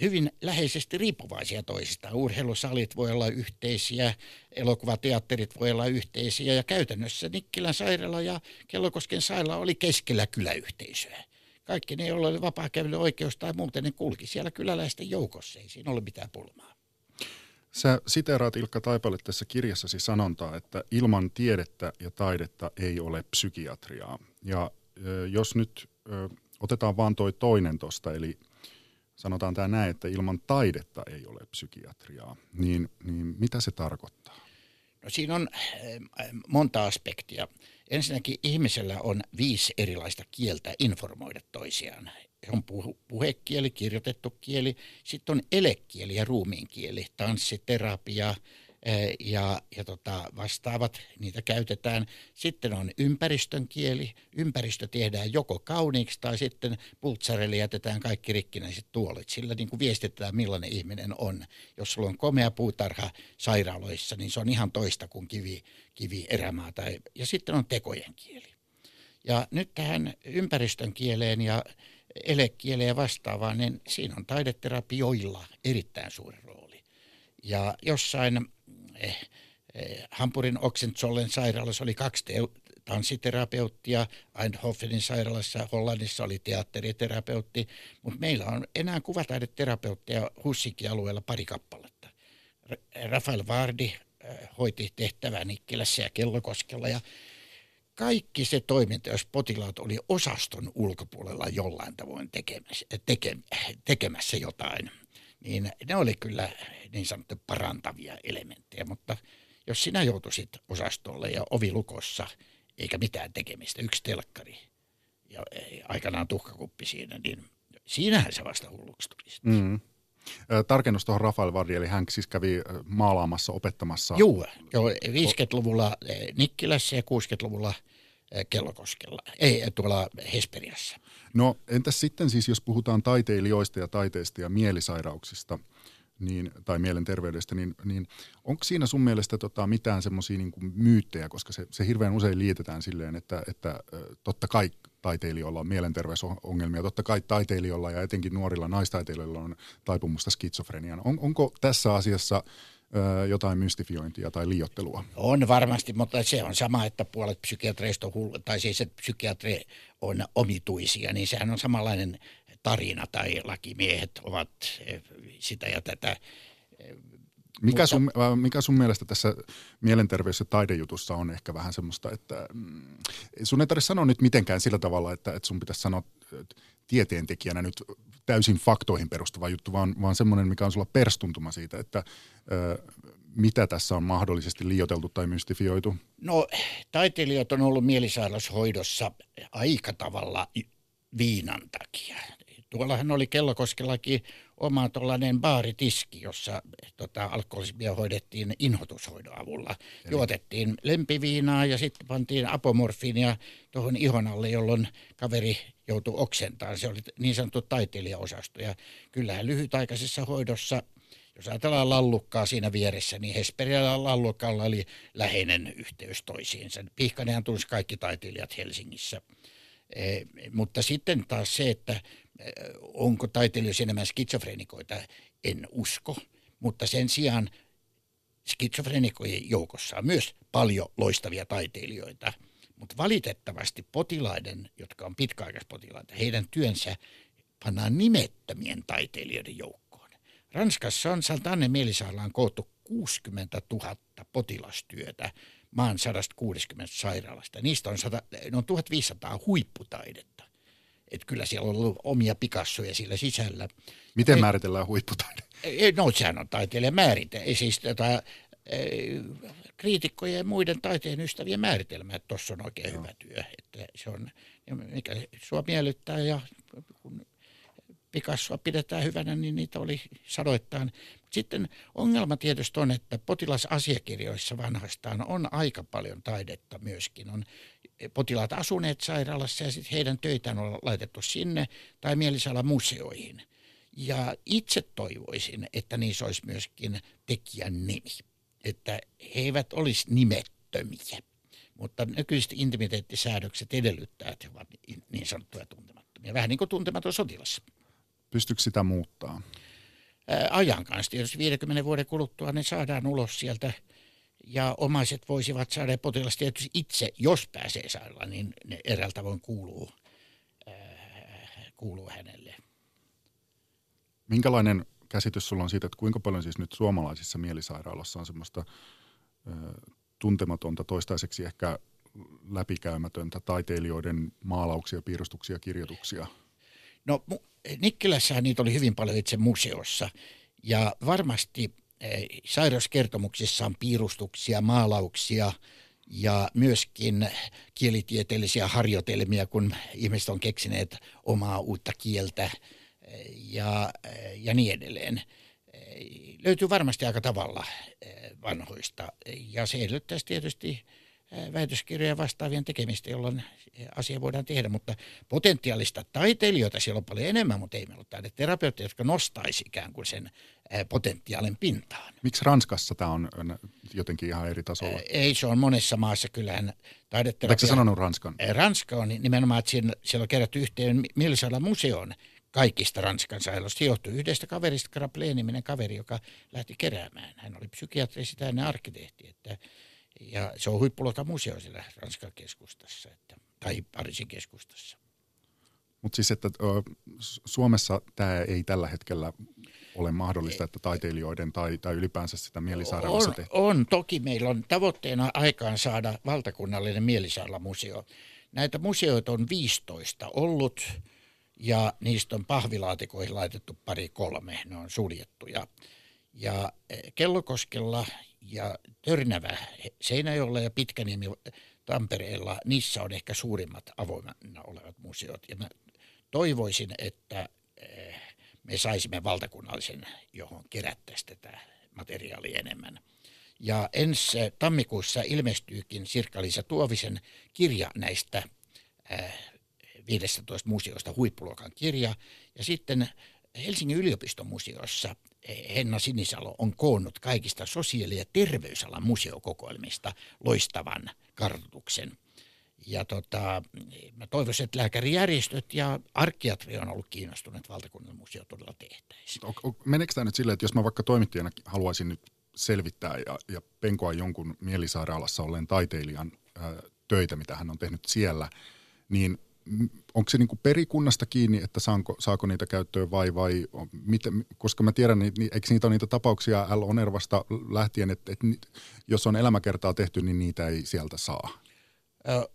hyvin läheisesti riippuvaisia toisistaan. Urheilusalit voi olla yhteisiä, elokuvateatterit voi olla yhteisiä ja käytännössä Nikkilän sairaala ja Kellokosken sairaala oli keskellä kyläyhteisöä. Kaikki ne, joilla oli oikeus tai muuten, ne kulki siellä kyläläisten joukossa. Ei siinä ole mitään pulmaa. Sä siteeraat Ilkka Taipale tässä kirjassasi sanontaa, että ilman tiedettä ja taidetta ei ole psykiatriaa. Ja jos nyt otetaan vaan toi toinen tosta, eli sanotaan tämä näin, että ilman taidetta ei ole psykiatriaa, niin, niin mitä se tarkoittaa? No siinä on monta aspektia. Ensinnäkin ihmisellä on viisi erilaista kieltä informoida toisiaan. On puhekieli, kirjoitettu kieli, sitten on elekieli ja ruumiinkieli, tanssiterapia, ja, ja tota, vastaavat, niitä käytetään. Sitten on ympäristön kieli. Ympäristö tehdään joko kauniiksi tai sitten pultsarille jätetään kaikki rikkinäiset tuolit. Sillä niin kuin viestitetään, millainen ihminen on. Jos sulla on komea puutarha sairaaloissa, niin se on ihan toista kuin kivi, kivi erämaa. Tai, ja sitten on tekojen kieli. Ja nyt tähän ympäristön kieleen ja elekieleen vastaavaan, niin siinä on taideterapioilla erittäin suuri rooli. Ja jossain eh, eh, Hampurin Oxentzollen sairaalassa oli kaksi te- tanssiterapeuttia, Eindhovenin sairaalassa Hollannissa oli teatteriterapeutti, mutta meillä on enää kuvataideterapeutteja Hussinkin alueella pari kappaletta. Rafael Vardi eh, hoiti tehtävää Nikkilässä ja Kellokoskella ja kaikki se toiminta, jos potilaat oli osaston ulkopuolella jollain tavoin tekemässä, teke, tekemässä jotain, niin ne oli kyllä niin sanottu parantavia elementtejä, mutta jos sinä joutuisit osastolle ja ovi lukossa, eikä mitään tekemistä, yksi telkkari ja aikanaan tuhkakuppi siinä, niin siinähän se vasta hulluksi tulisi. Mm. Tarkennus tuohon Rafael Vardi, eli hän siis kävi maalaamassa, opettamassa. Joo, joo 50-luvulla Nikkilässä ja 60-luvulla Kellokoskella, ei tuolla Hesperiassa. No entäs sitten siis, jos puhutaan taiteilijoista ja taiteista ja mielisairauksista, niin, tai mielenterveydestä, niin, niin onko siinä sun mielestä tota, mitään semmoisia niin myyttejä, koska se, se hirveän usein liitetään silleen, että, että totta kai taiteilijoilla on mielenterveysongelmia, totta kai taiteilijoilla ja etenkin nuorilla naistaiteilijoilla on taipumusta skitsofreniaan. On, onko tässä asiassa jotain mystifiointia tai liiottelua? On varmasti, mutta se on sama, että puolet psykiatreista on hullu, tai siis että psykiatri on omituisia, niin sehän on samanlainen tarina tai lakimiehet ovat sitä ja tätä. Mikä sun, äh, mikä sun mielestä tässä mielenterveys- ja taidejutussa on ehkä vähän semmoista, että mm, sun ei tarvitse sanoa nyt mitenkään sillä tavalla, että, että sun pitäisi sanoa tieteentekijänä nyt täysin faktoihin perustuva juttu, vaan, vaan semmoinen, mikä on sulla perstuntuma siitä, että ö, mitä tässä on mahdollisesti liioteltu tai mystifioitu? No taiteilijat on ollut mielisairaushoidossa aika tavalla viinan takia. Tuollahan oli Kellokoskellakin oma tuollainen baaritiski, jossa tota, alkoholismia hoidettiin inhotushoidon avulla. Eli... Juotettiin lempiviinaa ja sitten pantiin apomorfiinia tuohon ihon alle, jolloin kaveri joutui oksentaan. Se oli niin sanottu taiteilijaosasto. Ja kyllähän lyhytaikaisessa hoidossa, jos ajatellaan lallukkaa siinä vieressä, niin Hesperialla lallukalla oli läheinen yhteys toisiinsa. Pihkanenhan tunsi kaikki taiteilijat Helsingissä. E, mutta sitten taas se, että onko taiteilijoissa enemmän skitsofrenikoita, en usko. Mutta sen sijaan skitsofrenikojen joukossa on myös paljon loistavia taiteilijoita. Mutta valitettavasti potilaiden, jotka on pitkäaikaispotilaita, heidän työnsä pannaan nimettömien taiteilijoiden joukkoon. Ranskassa on Santanne mielisairaalaan koottu 60 000 potilastyötä maan 160 sairaalasta. Niistä on, 100, on 1500 huipputaidetta. Että kyllä siellä on ollut omia pikassoja sillä sisällä. Miten ei, määritellään huipputaide? No sehän on taiteilijan määrite. Ei siis tota, kriitikkojen ja muiden taiteen ystävien määritelmä, että tuossa on oikein no. hyvä työ. Että se on, mikä sua miellyttää ja kun Picassoa pidetään hyvänä, niin niitä oli sadoittain. Sitten ongelma tietysti on, että potilasasiakirjoissa vanhastaan on aika paljon taidetta myöskin. On potilaat asuneet sairaalassa ja sitten heidän töitään on laitettu sinne tai museoihin. Ja itse toivoisin, että niissä olisi myöskin tekijän nimi, että he eivät olisi nimettömiä. Mutta nykyiset intimiteettisäädökset edellyttää, että he ovat niin sanottuja tuntemattomia, vähän niin kuin tuntematon sotilas. Pystyykö sitä muuttaa? Ajan kanssa, jos 50 vuoden kuluttua ne saadaan ulos sieltä ja omaiset voisivat saada potilas tietysti itse, jos pääsee sairaalaan, niin ne eräältä tavoin kuuluu, äh, kuuluu hänelle. Minkälainen käsitys sulla on siitä, että kuinka paljon siis nyt suomalaisissa mielisairaaloissa on semmoista ö, tuntematonta, toistaiseksi ehkä läpikäymätöntä taiteilijoiden maalauksia, piirustuksia, kirjoituksia? No Nikkilässähän niitä oli hyvin paljon itse museossa ja varmasti sairauskertomuksissa on piirustuksia, maalauksia ja myöskin kielitieteellisiä harjoitelmia, kun ihmiset on keksineet omaa uutta kieltä eh, ja, eh, ja niin edelleen. Löytyy varmasti aika tavalla vanhoista ja se edellyttäisi tietysti väitöskirjoja vastaavien tekemistä, jolloin asia voidaan tehdä, mutta potentiaalista taiteilijoita siellä on paljon enemmän, mutta ei meillä ole taideterapeutteja, jotka nostaisi ikään kuin sen potentiaalin pintaan. Miksi Ranskassa tämä on jotenkin ihan eri tasolla? Ei, se on monessa maassa kyllähän taideterapia... Oletko sanonut Ranskan? Ranska on nimenomaan, että siellä, on kerätty yhteen Milsala museoon kaikista Ranskan sairaaloista. Johtui yhdestä kaverista, Graplé-niminen kaveri, joka lähti keräämään. Hän oli psykiatri, sitä ennen arkkitehti, että ja se on huippuluokan museo siellä Ranskan keskustassa että, tai Pariisin keskustassa. Mutta siis, että ö, Suomessa tämä ei tällä hetkellä ole mahdollista, että taiteilijoiden tai, tai ylipäänsä sitä mielisairaalassa on, on, toki meillä on tavoitteena aikaan saada valtakunnallinen mielisairaalamuseo. Näitä museoita on 15 ollut ja niistä on pahvilaatikoihin laitettu pari kolme, ne on suljettu. Ja, ja Kellokoskella ja Törnävä Seinäjoella ja Pitkäniemi Tampereella, niissä on ehkä suurimmat avoimena olevat museot. Ja mä toivoisin, että eh, me saisimme valtakunnallisen, johon kerättäisiin tätä materiaalia enemmän. Ja ensi tammikuussa ilmestyykin Sirkka-Liisa Tuovisen kirja näistä 15 eh, museosta, huippuluokan kirja. Ja sitten Helsingin yliopiston museossa Henna Sinisalo on koonnut kaikista sosiaali- ja terveysalan museokokoelmista loistavan kartoituksen. Ja tota, mä toivoisin, että lääkärijärjestöt ja arkkiatri on ollut kiinnostuneet valtakunnan museo todella tehtäisiin. Meneekö tämä nyt silleen, että jos mä vaikka toimittajana haluaisin nyt selvittää ja, ja penkoa jonkun mielisairaalassa olleen taiteilijan ää, töitä, mitä hän on tehnyt siellä, niin onko se niin kuin perikunnasta kiinni, että saanko, saako niitä käyttöön vai, vai miten, koska mä tiedän, niin, eikö niitä ole niitä tapauksia L. Onervasta lähtien, että, että jos on elämäkertaa tehty, niin niitä ei sieltä saa? Ö,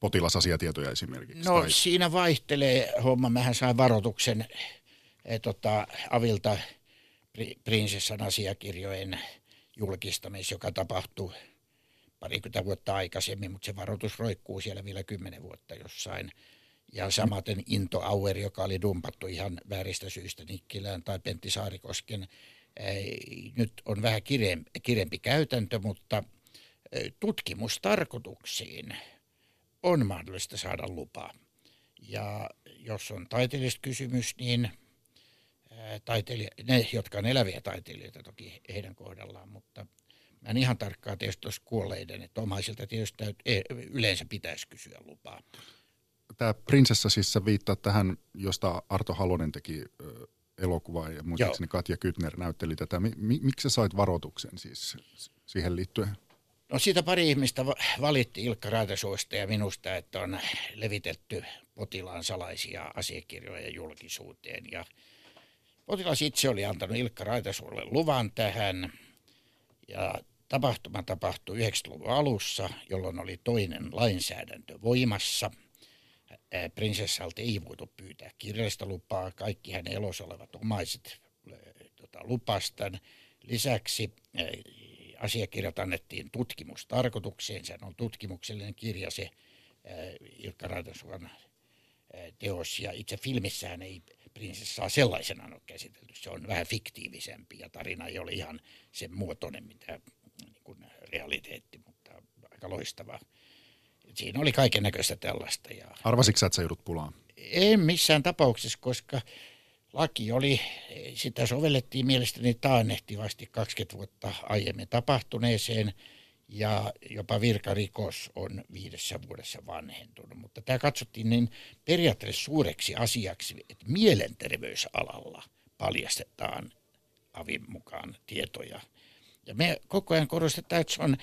Potilasasiatietoja esimerkiksi. No tai... siinä vaihtelee homma. Mähän sain varoituksen e, tota, Avilta prinsessan asiakirjojen julkistamissa, joka tapahtui – parikymmentä vuotta aikaisemmin, mutta se varoitus roikkuu siellä vielä kymmenen vuotta jossain. Ja samaten Into Auer, joka oli dumpattu ihan vääristä syistä Nikkilään tai Pentti Saarikosken. Nyt on vähän kireempi käytäntö, mutta tutkimustarkoituksiin on mahdollista saada lupa. Ja jos on taiteellista kysymys, niin taiteilija, ne, jotka on eläviä taiteilijoita toki heidän kohdallaan, mutta – Mä en ihan tarkkaan tietysti tuossa kuolleiden, että omaisilta tietysti täyt, e, yleensä pitäisi kysyä lupaa. Tämä prinsessa siis sä viittaa tähän, josta Arto Halonen teki elokuvaa ja muistaakseni Katja Kytner näytteli tätä. Miksi sä sait varoituksen siis siihen liittyen? No siitä pari ihmistä valitti Ilkka Raitasuosta ja minusta, että on levitetty potilaan salaisia asiakirjoja julkisuuteen. Ja potilas itse oli antanut Ilkka Raitasuolle luvan tähän ja Tapahtuma tapahtui 90-luvun alussa, jolloin oli toinen lainsäädäntö voimassa. Prinsessalta ei voitu pyytää kirjallista lupaa. Kaikki hänen elossa olevat omaiset tota, lupastan. Lisäksi asiakirjat annettiin tutkimustarkoitukseen. Se on tutkimuksellinen kirja se Ilkka Raitasuon teos. Ja itse filmissään ei prinsessaa sellaisenaan ole käsitelty. Se on vähän fiktiivisempi ja tarina ei ole ihan sen muotoinen, mitä kuin realiteetti, mutta aika loistava. Siinä oli kaiken näköistä tällaista. Ja... Arvasitko sä, että sä joudut pulaan? En missään tapauksessa, koska laki oli, sitä sovellettiin mielestäni taannehtivasti 20 vuotta aiemmin tapahtuneeseen ja jopa virkarikos on viidessä vuodessa vanhentunut. Mutta tämä katsottiin niin periaatteessa suureksi asiaksi, että mielenterveysalalla paljastetaan avin mukaan tietoja – ja me koko ajan korostetaan, että se on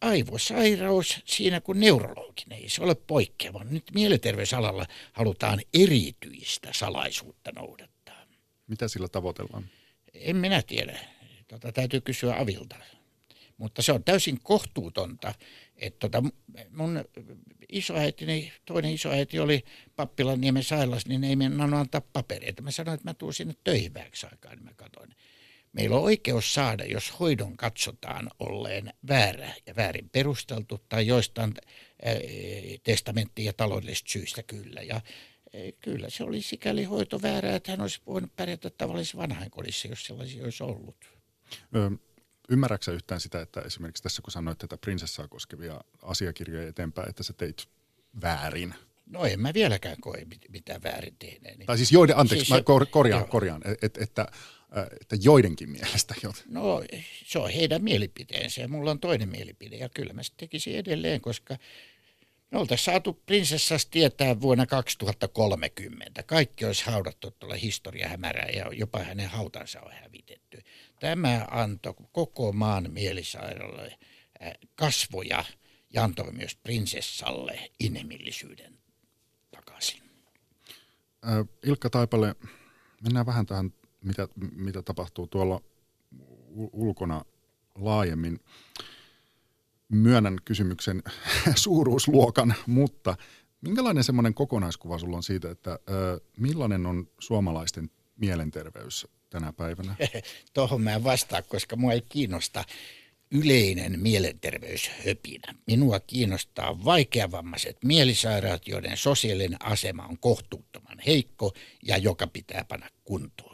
aivosairaus siinä kuin neurologinen. Ei se ole poikkeava. Nyt mielenterveysalalla halutaan erityistä salaisuutta noudattaa. Mitä sillä tavoitellaan? En minä tiedä. Tota, täytyy kysyä Avilta. Mutta se on täysin kohtuutonta, että tota, mun isoäitini, toinen isoäiti oli Pappilan niemen sailas, niin ei mennä antaa papereita. Mä sanoin, että mä tuun sinne töihin vähäksi aikaa, niin mä katsoin. Meillä on oikeus saada, jos hoidon katsotaan olleen väärä ja väärin perusteltu tai joistain testamenttia ja taloudellisista syistä kyllä. Ja kyllä se oli sikäli hoito väärää, että hän olisi voinut pärjätä tavallisessa vanhainkodissa, jos sellaisia olisi ollut. Ymmärrätkö yhtään sitä, että esimerkiksi tässä kun sanoit tätä prinsessaa koskevia asiakirjoja eteenpäin, että sä teit väärin? No en mä vieläkään koe mitään väärin tehneeni. Tai siis joiden, anteeksi, siis, mä korjaan, joo. korjaan että, että, että joidenkin mielestä. No se on heidän mielipiteensä ja mulla on toinen mielipide ja kyllä mä se tekisin edelleen, koska me oltaisiin saatu prinsessasta tietää vuonna 2030. Kaikki olisi haudattu tuolla historiahämärään ja jopa hänen hautansa on hävitetty. Tämä antoi koko maan mielisairaalalle kasvoja ja antoi myös prinsessalle inhimillisyyden takaisin. Ilkka Taipale, mennään vähän tähän, mitä, mitä tapahtuu tuolla ulkona laajemmin myönnän kysymyksen suuruusluokan, mutta minkälainen semmoinen kokonaiskuva sulla on siitä, että ö, millainen on suomalaisten mielenterveys tänä päivänä? Tuohon mä en vastaa, koska mua ei kiinnosta yleinen mielenterveyshöpinä. Minua kiinnostaa vaikeavammaiset mielisairaat, joiden sosiaalinen asema on kohtuuttoman heikko ja joka pitää panna kuntoon.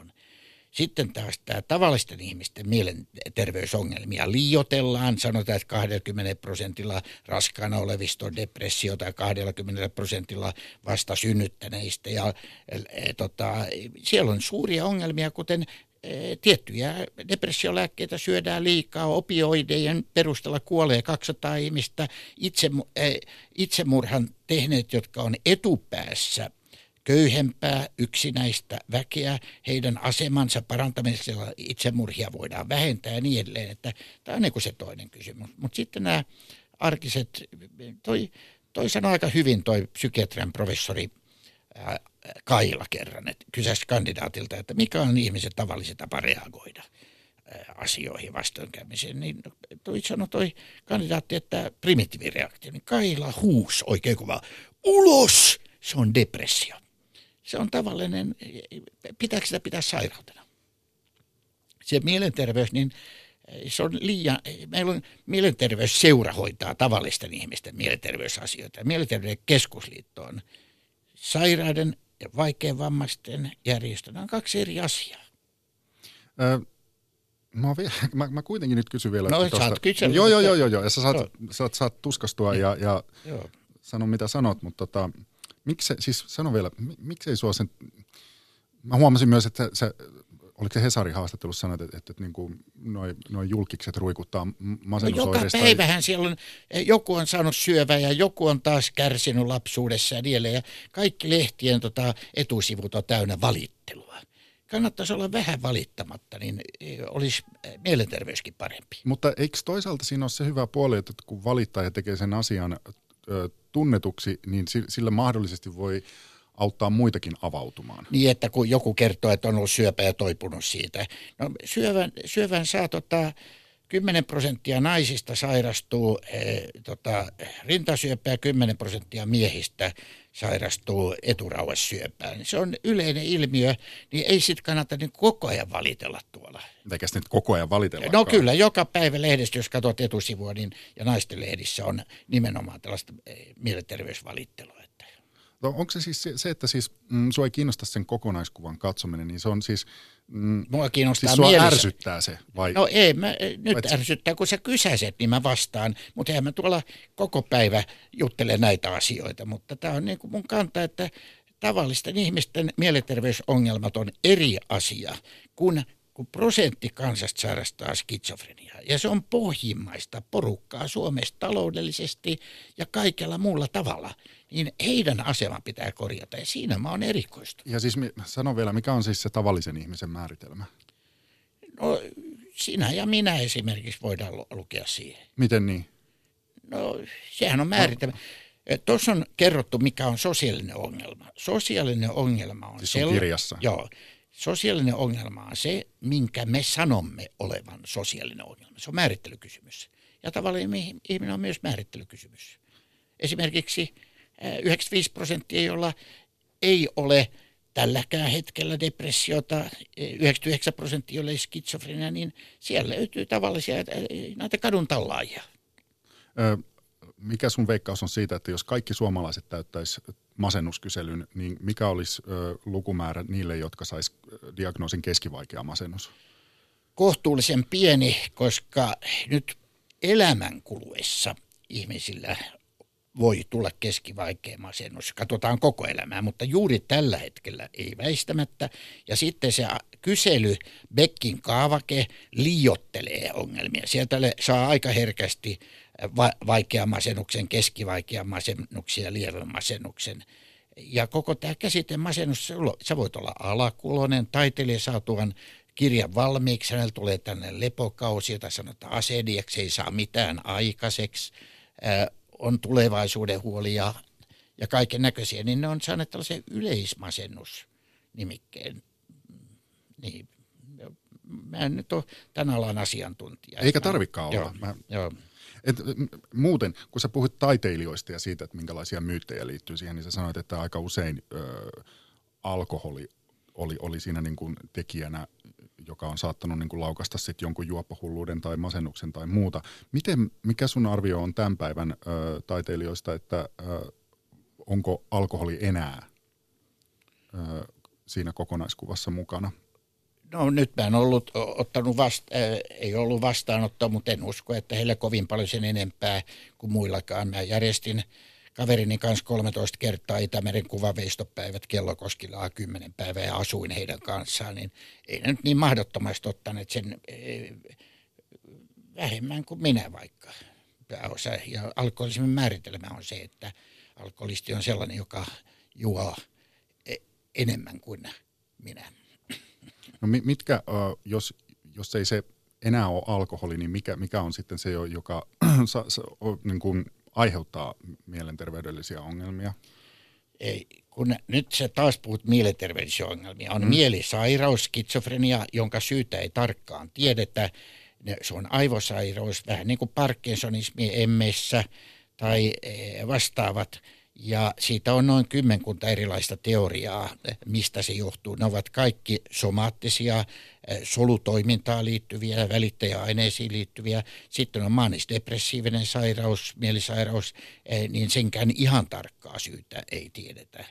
Sitten taas tämä tavallisten ihmisten mielenterveysongelmia liiotellaan. Sanotaan, että 20 prosentilla raskaana olevista on depressio tai 20 prosentilla vasta synnyttäneistä. Ja, e, tota, siellä on suuria ongelmia, kuten e, tiettyjä depressiolääkkeitä syödään liikaa, opioidejen perusteella kuolee 200 ihmistä, itse, e, itsemurhan tehneet, jotka on etupäässä – köyhempää, yksinäistä väkeä, heidän asemansa parantamisella itsemurhia voidaan vähentää ja niin edelleen. Että tämä on niin kuin se toinen kysymys. Mutta sitten nämä arkiset, toi, toi sanoi aika hyvin toi psykiatrian professori ää, Kaila kerran, että kysäisi kandidaatilta, että mikä on ihmisen tavallisen tapa reagoida asioihin vastoinkäymiseen, niin toi sanoi toi kandidaatti, että primitiivireaktio, niin Kaila huus oikein kova, ulos, se on depressio se on tavallinen, pitääkö sitä pitää sairautena? Se mielenterveys, niin se on liian, meillä on mielenterveysseura hoitaa tavallisten ihmisten mielenterveysasioita. Mielenterveyden keskusliitto on sairaiden ja vaikean vammaisten järjestö. Nämä on kaksi eri asiaa. Ö, mä, vielä, mä, mä kuitenkin nyt kysyn vielä. No tosta, saat kysyä. Joo, joo, joo, joo, joo. Ja sä saat, joo. saat, saat tuskastua ja, ja joo. sano mitä sanot, mutta tota, Miksi, siis sano vielä, miksei sua sen, mä huomasin myös, että se, oliko se Hesarin haastattelussa sanot, että, että, että niin kuin noi, noi julkikset ruikuttaa masennusoireista. No joka päivähän siellä on, joku on saanut syövää ja joku on taas kärsinyt lapsuudessa ja niin Ja kaikki lehtien tota, etusivut on täynnä valittelua. Kannattaisi olla vähän valittamatta, niin e, olisi mielenterveyskin parempi. Mutta eikö toisaalta siinä ole se hyvä puoli, että kun valittaa ja tekee sen asian tunnetuksi, niin sillä mahdollisesti voi auttaa muitakin avautumaan. Niin, että kun joku kertoo, että on ollut syöpä ja toipunut siitä. No syövän, syövän saa tota, 10 prosenttia naisista sairastuu e, tota, rintasyöpää, 10 prosenttia miehistä sairastuu eturauhassyöpään. Se on yleinen ilmiö, niin ei sitten kannata niin koko ajan valitella tuolla. Eikä nyt koko ajan valitella? No kyllä, joka päivä lehdestä, jos katsot etusivua, niin, ja naisten lehdissä on nimenomaan tällaista eh, mielenterveysvalittelua. No, onko se siis se, se että siis mm, sua ei kiinnosta sen kokonaiskuvan katsominen, niin se on siis... Mm, Mua kiinnostaa siis sua mielessä. ärsyttää se, vai? No ei, mä, eh, nyt Vai ärsyttää, kun sä kysäset, niin mä vastaan. Mutta eihän mä tuolla koko päivä juttele näitä asioita, mutta tämä on niin kuin mun kanta, että tavallisten ihmisten mielenterveysongelmat on eri asia kuin kun prosentti kansasta sairastaa skitsofreniaa. Ja se on pohjimmaista porukkaa Suomessa taloudellisesti ja kaikella muulla tavalla. Niin heidän asema pitää korjata ja siinä mä oon erikoista. Ja siis sano vielä, mikä on siis se tavallisen ihmisen määritelmä? No sinä ja minä esimerkiksi voidaan lukea siihen. Miten niin? No sehän on määritelmä. No. Tuossa on kerrottu, mikä on sosiaalinen ongelma. Sosiaalinen ongelma on... Siis on kirjassa. Joo Sosiaalinen ongelma on se, minkä me sanomme olevan sosiaalinen ongelma. Se on määrittelykysymys. Ja tavallinen ihminen on myös määrittelykysymys. Esimerkiksi 95 prosenttia, jolla ei ole tälläkään hetkellä depressiota, 99 prosenttia, jolla ei skitsofrenia, niin siellä löytyy tavallisia näitä kadun tallaajia. Mikä sun veikkaus on siitä, että jos kaikki suomalaiset täyttäisi masennuskyselyn, niin mikä olisi ö, lukumäärä niille, jotka sais diagnoosin keskivaikea masennus? Kohtuullisen pieni, koska nyt elämän kuluessa ihmisillä voi tulla keskivaikea masennus. Katsotaan koko elämää, mutta juuri tällä hetkellä ei väistämättä. Ja sitten se kysely, Beckin kaavake, liiottelee ongelmia. Sieltä saa aika herkästi va- vaikean masennuksen, keskivaikean masennuksen ja lievän masennuksen. Ja koko tämä käsite masennus, sä voit olla alakulonen, taiteilija saa tuon kirjan valmiiksi, hänellä tulee tänne lepokausi, jota sanotaan asediaksi, ei saa mitään aikaiseksi, on tulevaisuuden huoli ja, ja kaiken näköisiä, niin ne on saaneet tällaisen yleismasennus-nimikkeen. Niin, mä en nyt ole tämän alan asiantuntija. Eikä tarvikaan olla. Joo, mä, joo. Et, muuten, kun sä puhut taiteilijoista ja siitä, että minkälaisia myyttejä liittyy siihen, niin sä sanoit, että aika usein ö, alkoholi oli, oli siinä niin kuin tekijänä, joka on saattanut niin kuin laukasta sit jonkun juoppohulluuden tai masennuksen tai muuta. Miten, mikä sun arvio on tämän päivän ö, taiteilijoista, että ö, onko alkoholi enää ö, siinä kokonaiskuvassa mukana? No nyt mä en ollut ottanut vasta, äh, ei ollut vastaanottoa, mutta en usko, että heillä kovin paljon sen enempää kuin muillakaan. Mä järjestin kaverini kanssa 13 kertaa Itämeren kuvaveistopäivät Kellokoskilla 10 päivää ja asuin heidän kanssaan, niin ei ne nyt niin mahdottomasti ottaneet sen äh, vähemmän kuin minä vaikka pääosa. Ja alkoholismin määritelmä on se, että alkoholisti on sellainen, joka juo e-, enemmän kuin minä. No mitkä, jos, jos ei se enää ole alkoholi, niin mikä, mikä on sitten se, joka sa, sa, niin kuin aiheuttaa mielenterveydellisiä ongelmia? Ei, kun nyt se taas puhut mielenterveydellisiä ongelmia, on mm. mielisairaus, skitsofrenia, jonka syytä ei tarkkaan tiedetä. Se on aivosairaus, vähän niin kuin Parkinsonismi emmessä tai e, vastaavat – ja siitä on noin kymmenkunta erilaista teoriaa, mistä se johtuu. Ne ovat kaikki somaattisia, eh, solutoimintaan liittyviä, välittäjäaineisiin liittyviä. Sitten on maanisdepressiivinen sairaus, mielisairaus, eh, niin senkään ihan tarkkaa syytä ei tiedetä.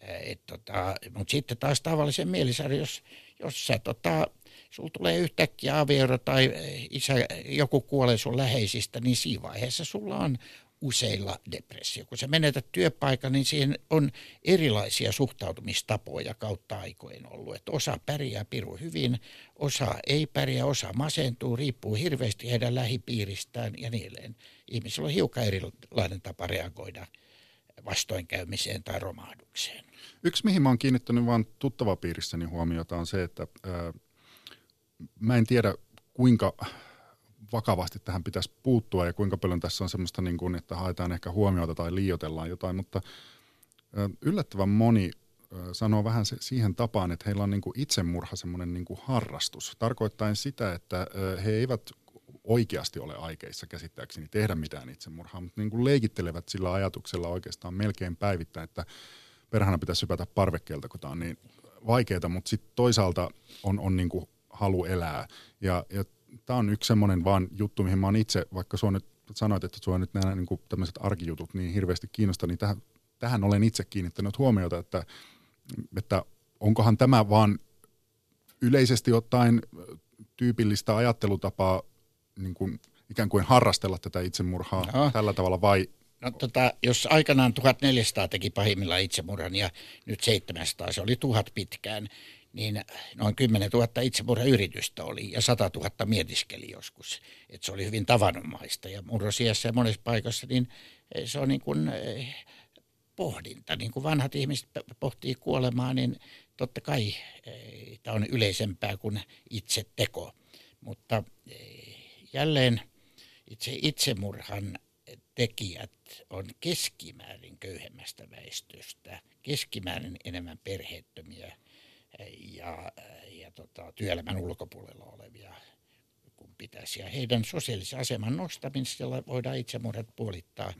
Eh, tota, Mutta sitten taas tavallisen mielisairaus, jos, jos sä tota, sulla tulee yhtäkkiä aviero tai isä, joku kuolee sun läheisistä, niin siinä vaiheessa sulla on useilla depressio. Kun sä menetät työpaikan, niin siihen on erilaisia suhtautumistapoja kautta aikojen ollut. Että osa pärjää piru hyvin, osa ei pärjää, osa masentuu, riippuu hirveästi heidän lähipiiristään ja niin edelleen. Ihmisillä on hiukan erilainen tapa reagoida vastoinkäymiseen tai romahdukseen. Yksi, mihin mä oon kiinnittänyt vaan tuttavapiirissäni huomiota on se, että ää, mä en tiedä kuinka vakavasti tähän pitäisi puuttua ja kuinka paljon tässä on semmoista, niin kuin, että haetaan ehkä huomiota tai liiotellaan jotain, mutta yllättävän moni sanoo vähän siihen tapaan, että heillä on niin kuin itsemurha semmoinen niin kuin harrastus, tarkoittaen sitä, että he eivät oikeasti ole aikeissa käsittääkseni tehdä mitään itsemurhaa, mutta niin kuin leikittelevät sillä ajatuksella oikeastaan melkein päivittäin, että perhana pitäisi sypätä parvekkeelta, kun tämä on niin vaikeaa, mutta sitten toisaalta on, on niin kuin halu elää. Ja, ja tämä on yksi semmoinen vaan juttu, mihin mä oon itse, vaikka sua nyt sanoit, että sua nyt nämä niin tämmöiset arkijutut niin hirveästi kiinnostaa, niin tähän, tähän olen itse kiinnittänyt huomiota, että, että onkohan tämä vaan yleisesti ottaen tyypillistä ajattelutapaa niin kuin ikään kuin harrastella tätä itsemurhaa no. tällä tavalla vai No, tota, jos aikanaan 1400 teki pahimmillaan itsemurhan ja nyt 700, se oli tuhat pitkään, niin noin 10 000 itsemurhayritystä oli ja 100 000 mietiskeli joskus. Et se oli hyvin tavanomaista ja murrosiassa ja monessa paikassa niin eh, se on niin kuin eh, pohdinta. Niin kuin vanhat ihmiset pohtii kuolemaa, niin totta kai eh, tämä on yleisempää kuin itse teko. Mutta jälleen itse itsemurhan tekijät on keskimäärin köyhemmästä väestöstä, keskimäärin enemmän perheettömiä – tota, työelämän ulkopuolella olevia kun pitäisi. Ja heidän sosiaalisen aseman nostamisella voidaan itsemurhat puolittaa.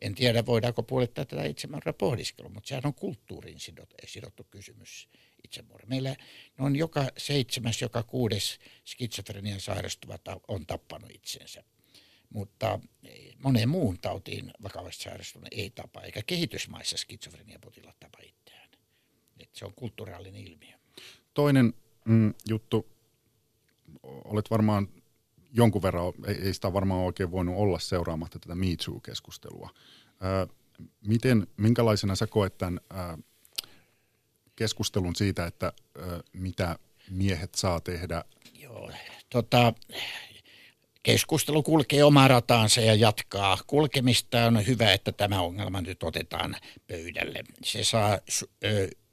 En tiedä, voidaanko puolittaa tätä itsemurhaa pohdiskelua, mutta sehän on kulttuuriin sidottu, sidottu kysymys itsemurha. Meillä on joka seitsemäs, joka kuudes skitsofrenian sairastuva on tappanut itsensä. Mutta moneen muun tautiin vakavasti sairastunut ei tapa, eikä kehitysmaissa skitsofreniapotilaat tapa itseään. Et se on kulttuurallinen ilmiö. Toinen mm, juttu, olet varmaan jonkun verran, ei, ei sitä varmaan oikein voinut olla seuraamatta tätä Me Too-keskustelua. Ää, miten, minkälaisena sä koet tämän keskustelun siitä, että mitä miehet saa tehdä? Joo, tota, keskustelu kulkee omaa rataansa ja jatkaa kulkemista. On hyvä, että tämä ongelma nyt otetaan pöydälle. Se saa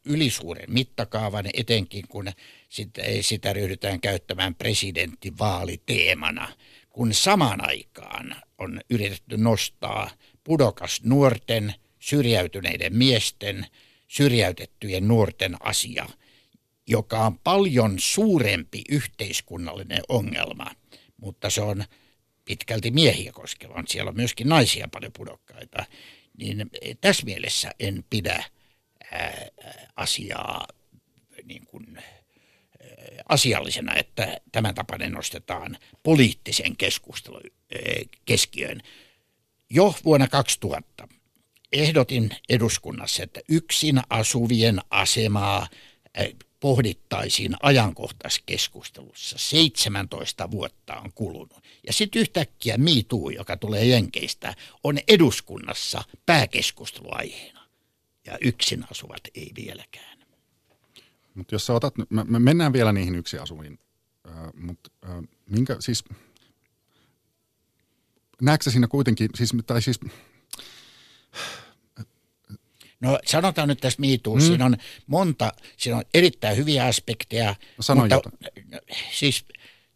ylisuuren mittakaavan, etenkin kun sitä, sitä ryhdytään käyttämään presidenttivaaliteemana, kun samaan aikaan on yritetty nostaa pudokas nuorten, syrjäytyneiden miesten, syrjäytettyjen nuorten asia, joka on paljon suurempi yhteiskunnallinen ongelma, mutta se on pitkälti miehiä koskeva. Siellä on myöskin naisia paljon pudokkaita. Niin tässä mielessä en pidä asiaa niin kuin, asiallisena, että tämän tapainen nostetaan poliittisen keskustelun keskiöön. Jo vuonna 2000 ehdotin eduskunnassa, että yksin asuvien asemaa pohdittaisiin ajankohtaiskeskustelussa. 17 vuotta on kulunut. Ja sitten yhtäkkiä MeToo, joka tulee Jenkeistä, on eduskunnassa pääkeskusteluaiheena ja yksin asuvat ei vieläkään. Mutta jos sä otat, me, me mennään vielä niihin yksin asuviin, äh, mutta äh, minkä, siis, näetkö siinä kuitenkin, siis, tai siis, No sanotaan nyt tästä miituun, mm. siinä on monta, siinä on erittäin hyviä aspekteja. No, mutta, jotain. Siis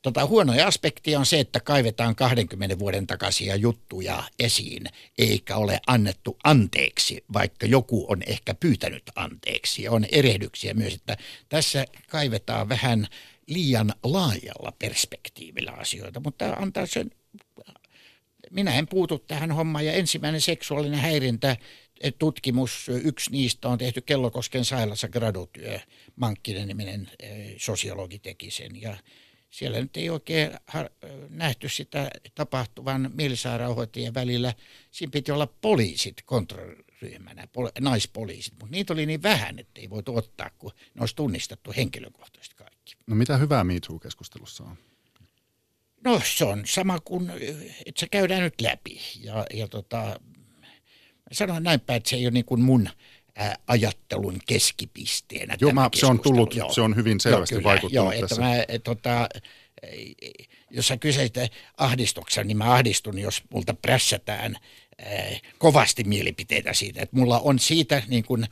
Tota, huonoja aspektia on se, että kaivetaan 20 vuoden takaisia juttuja esiin, eikä ole annettu anteeksi, vaikka joku on ehkä pyytänyt anteeksi. Ja on erehdyksiä myös, että tässä kaivetaan vähän liian laajalla perspektiivillä asioita, mutta antaa sen, minä en puutu tähän hommaan. Ja ensimmäinen seksuaalinen häirintä, tutkimus, yksi niistä on tehty Kellokosken sailassa gradutyö, Mankkinen niminen eh, sosiologi teki sen ja siellä nyt ei oikein nähty sitä tapahtuvan mielisairaanhoitajien välillä. Siinä piti olla poliisit kontrolliryhmänä, pol- naispoliisit, mutta niitä oli niin vähän, että ei voitu ottaa, kun ne olisi tunnistettu henkilökohtaisesti kaikki. No mitä hyvää MeToo-keskustelussa on? No se on sama kuin, että se käydään nyt läpi. Ja, ja tota, sanon näinpä, että se ei ole niin kuin mun ajattelun keskipisteenä. Joo, mä, se on tullut, joo. se on hyvin selvästi joo, kyllä, vaikuttanut joo, tässä. Että mä, et, tota, jos sä kysyit ahdistuksen, niin mä ahdistun, jos multa prässätään äh, kovasti mielipiteitä siitä. Että mulla on siitä niin kuin,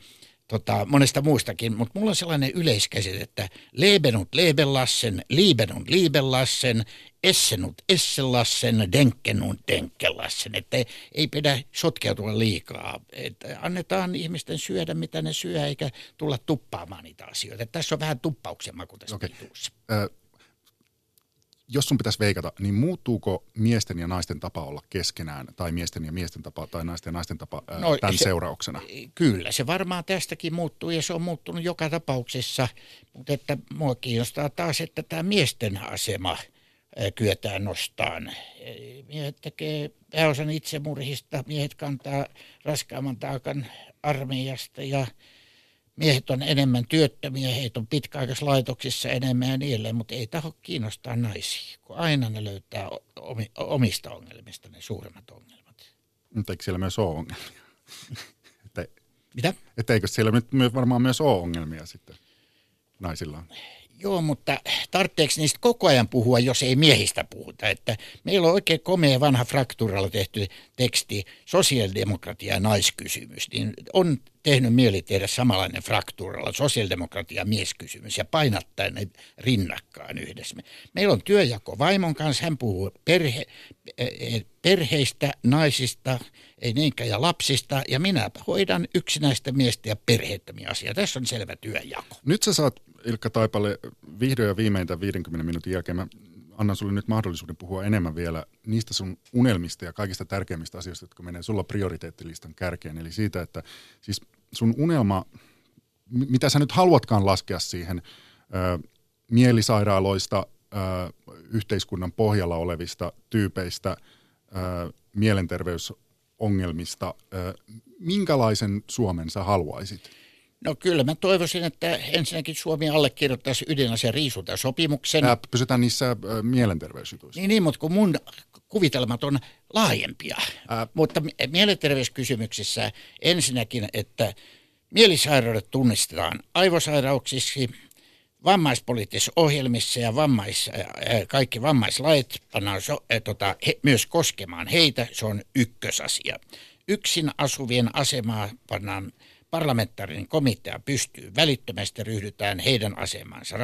tota, monesta muustakin, mutta mulla on sellainen yleiskäsite, että lebenut lebellassen, liebenut liebellassen, essenut essellassen, denkkenut denkkelassen. Että ei, ei pidä sotkeutua liikaa. Että annetaan ihmisten syödä, mitä ne syö, eikä tulla tuppaamaan niitä asioita. Että tässä on vähän tuppauksen maku tässä okay. Äh, jos sun pitäisi veikata, niin muuttuuko miesten ja naisten tapa olla keskenään, tai miesten ja miesten tapa, tai naisten ja naisten tapa ää, no, tämän se, seurauksena? Kyllä, se varmaan tästäkin muuttuu, ja se on muuttunut joka tapauksessa, mutta että mua kiinnostaa taas, että tämä miesten asema ää, kyetään nostaan. Miehet tekee pääosan itsemurhista, miehet kantaa raskaamman taakan armeijasta, ja miehet on enemmän työttömiä, heitä on pitkäaikaislaitoksissa enemmän ja niin edelleen, mutta ei taho kiinnostaa naisia, kun aina ne löytää omista ongelmista ne suuremmat ongelmat. Mutta eikö siellä myös ole ongelmia? Mitä? Että eikö siellä nyt varmaan myös ole ongelmia sitten naisilla? Joo, mutta tarvitseeko niistä koko ajan puhua, jos ei miehistä puhuta? Että meillä on oikein komea vanha fraktuuralla tehty teksti, sosiaalidemokratia ja naiskysymys, niin on tehnyt mieli tehdä samanlainen fraktuuralla, sosiaalidemokratia ja mieskysymys, ja painattaa ne rinnakkaan yhdessä. Meillä on työjako vaimon kanssa, hän puhuu perhe, e, e, perheistä, naisista, ei niinkään ja lapsista, ja minä hoidan yksinäistä miestä ja perheettömiä asiaa. Tässä on selvä työnjako. Nyt sä saat, Ilkka Taipale, vihdoin ja viimein 50 minuutin jälkeen. Mä annan sulle nyt mahdollisuuden puhua enemmän vielä niistä sun unelmista ja kaikista tärkeimmistä asioista, jotka menee sulla prioriteettilistan kärkeen. Eli siitä, että siis sun unelma, mitä sä nyt haluatkaan laskea siihen ö, mielisairaaloista, ö, yhteiskunnan pohjalla olevista tyypeistä, mielenterveysongelmista, minkälaisen Suomen sä haluaisit? No kyllä mä toivoisin, että ensinnäkin Suomi allekirjoittaisi ydinaseen riisuntasopimuksen. Ää, pysytään niissä mielenterveysjutuissa. Niin, niin, mutta kun mun kuvitelmat on laajempia. Ää. Mutta mielenterveyskysymyksissä ensinnäkin, että mielisairaudet tunnistetaan aivosairauksiksi, vammaispoliittisissa ohjelmissa ja vammais, kaikki vammaislait pannaan so, tota, he, myös koskemaan heitä, se on ykkösasia. Yksin asuvien asemaa pannaan parlamentaarinen komitea pystyy välittömästi ryhdytään heidän asemansa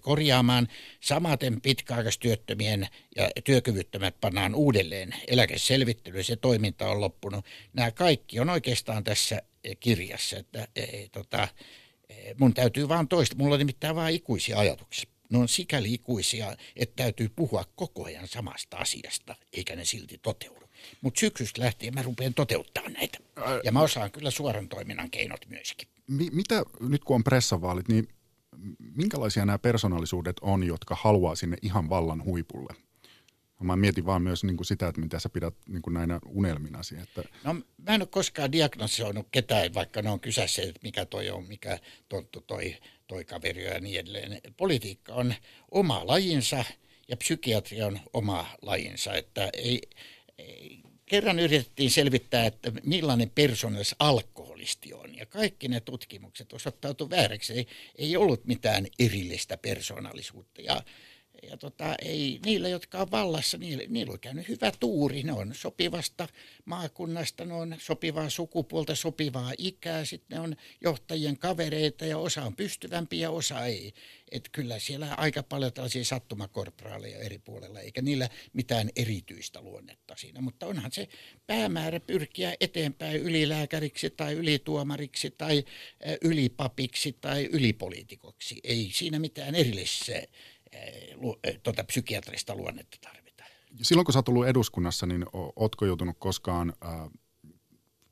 korjaamaan. Samaten pitkäaikaistyöttömien ja työkyvyttömät pannaan uudelleen eläkeselvittelyyn. Se toiminta on loppunut. Nämä kaikki on oikeastaan tässä kirjassa. Että, e, tota, mun täytyy vaan toista. Mulla on nimittäin vain ikuisia ajatuksia. Ne on sikäli ikuisia, että täytyy puhua koko ajan samasta asiasta, eikä ne silti toteudu. Mutta syksystä lähtien mä rupean toteuttamaan näitä. Ja mä osaan kyllä suoran toiminnan keinot myöskin. Mi- mitä nyt kun on pressavaalit, niin minkälaisia nämä persoonallisuudet on, jotka haluaa sinne ihan vallan huipulle? Mä mietin vaan myös niin kuin sitä, että mitä sä pidät niin kuin näinä unelminasi. Että... No mä en ole koskaan diagnosoinut ketään, vaikka ne on kysässä, että mikä toi on, mikä tonttu toi, toi kaveri ja niin edelleen. Politiikka on oma lajinsa ja psykiatria on oma lajinsa, että ei, kerran yritettiin selvittää, että millainen persoonallis alkoholisti on. Ja kaikki ne tutkimukset osoittautuivat vääräksi. Ei, ei ollut mitään erillistä persoonallisuutta. Ja ja tota, ei, niillä, jotka on vallassa, niillä, niillä on käynyt hyvä tuuri. Ne on sopivasta maakunnasta, ne on sopivaa sukupuolta, sopivaa ikää. Sitten ne on johtajien kavereita ja osa on pystyvämpiä ja osa ei. Et kyllä siellä aika paljon tällaisia sattumakorporaaleja eri puolella, eikä niillä mitään erityistä luonnetta siinä. Mutta onhan se päämäärä pyrkiä eteenpäin ylilääkäriksi tai ylituomariksi tai ylipapiksi tai ylipoliitikoksi. Ei siinä mitään erillistä tuota psykiatrista luonnetta tarvita. Silloin kun sä oot ollut eduskunnassa, niin ootko joutunut koskaan äh,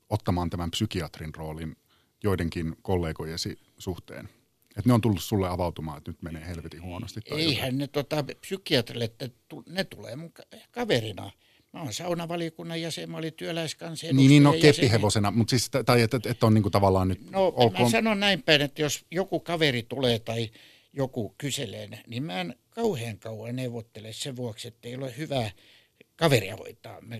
ottamaan tämän psykiatrin roolin joidenkin kollegojesi suhteen? Että ne on tullut sulle avautumaan, että nyt menee helvetin huonosti. Tai Eihän jotain. ne tota, psykiatrille, että ne tulee mun kaverina. Mä oon saunavaliokunnan jäsen, mä olin työläiskansanedustaja. Niin, niin no keppihevosena, mutta siis, tai että, että on niinku tavallaan nyt... No ok. mä sanon näin päin, että jos joku kaveri tulee tai joku kyselee, niin mä en kauhean kauan neuvottele sen vuoksi, että ei ole hyvää kaveria hoitaa. Mä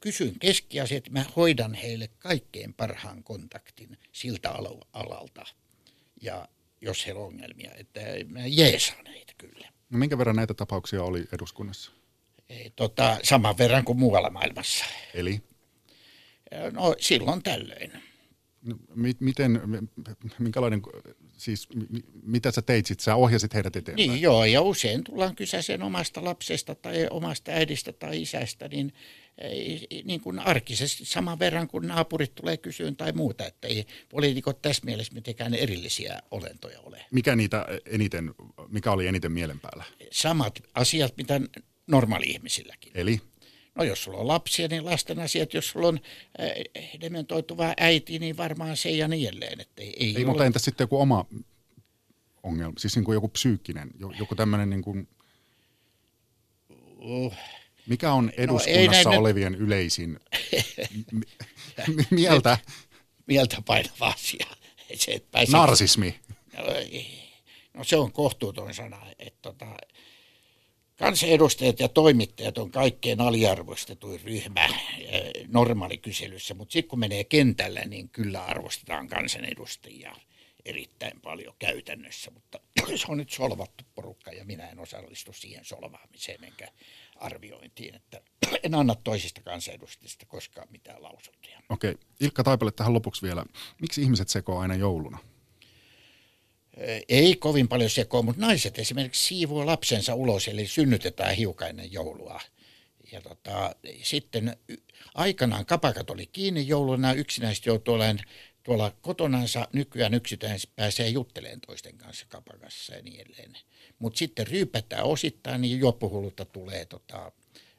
kysyn keskiasiat, mä hoidan heille kaikkein parhaan kontaktin siltä alalta. Ja jos heillä on ongelmia, että mä jeesaan heitä kyllä. No minkä verran näitä tapauksia oli eduskunnassa? Ei, tota, saman verran kuin muualla maailmassa. Eli? No silloin tällöin. No, miten, minkälainen siis mitä sä teit sit, sä ohjasit heidät eteenpäin? Niin joo, ja usein tullaan kysäisen omasta lapsesta tai omasta äidistä tai isästä, niin niin kuin arkisesti saman verran kuin naapurit tulee kysyyn tai muuta, että ei poliitikot tässä mielessä mitenkään erillisiä olentoja ole. Mikä, niitä eniten, mikä oli eniten mielen päällä? Samat asiat, mitä normaali-ihmisilläkin. Eli? No jos sulla on lapsia, niin lasten asiat, jos sulla on äh, dementoituva äiti, niin varmaan se ja niin edelleen. Että ei, ei, ei ole... mutta entä sitten joku oma ongelma, siis niin kuin joku psyykkinen, joku tämmöinen niin kuin... Uh. Mikä on no, eduskunnassa no, olevien nyt... yleisin mieltä? Mieltä painava asia. Se, että Narsismi. No, no se on kohtuuton sana. Että tota, Kansanedustajat ja toimittajat on kaikkein aliarvostetuin ryhmä eh, normaalikyselyssä, mutta sitten kun menee kentällä, niin kyllä arvostetaan kansanedustajia erittäin paljon käytännössä, mutta se on nyt solvattu porukka ja minä en osallistu siihen solvaamiseen enkä arviointiin, että en anna toisista kansanedustajista koskaan mitään lausuntoja. Okei, Ilkka Taipale tähän lopuksi vielä. Miksi ihmiset sekoo aina jouluna? ei kovin paljon sekoa, mutta naiset esimerkiksi siivoo lapsensa ulos, eli synnytetään hiukan ennen joulua. Ja tota, sitten aikanaan kapakat oli kiinni jouluna, yksinäiset joutuu olemaan tuolla kotonansa, nykyään yksitään pääsee juttelemaan toisten kanssa kapakassa ja niin edelleen. Mutta sitten ryypätään osittain, niin juoppuhulutta tulee tota,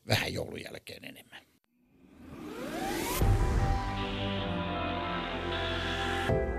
vähän joulun jälkeen enemmän. thank you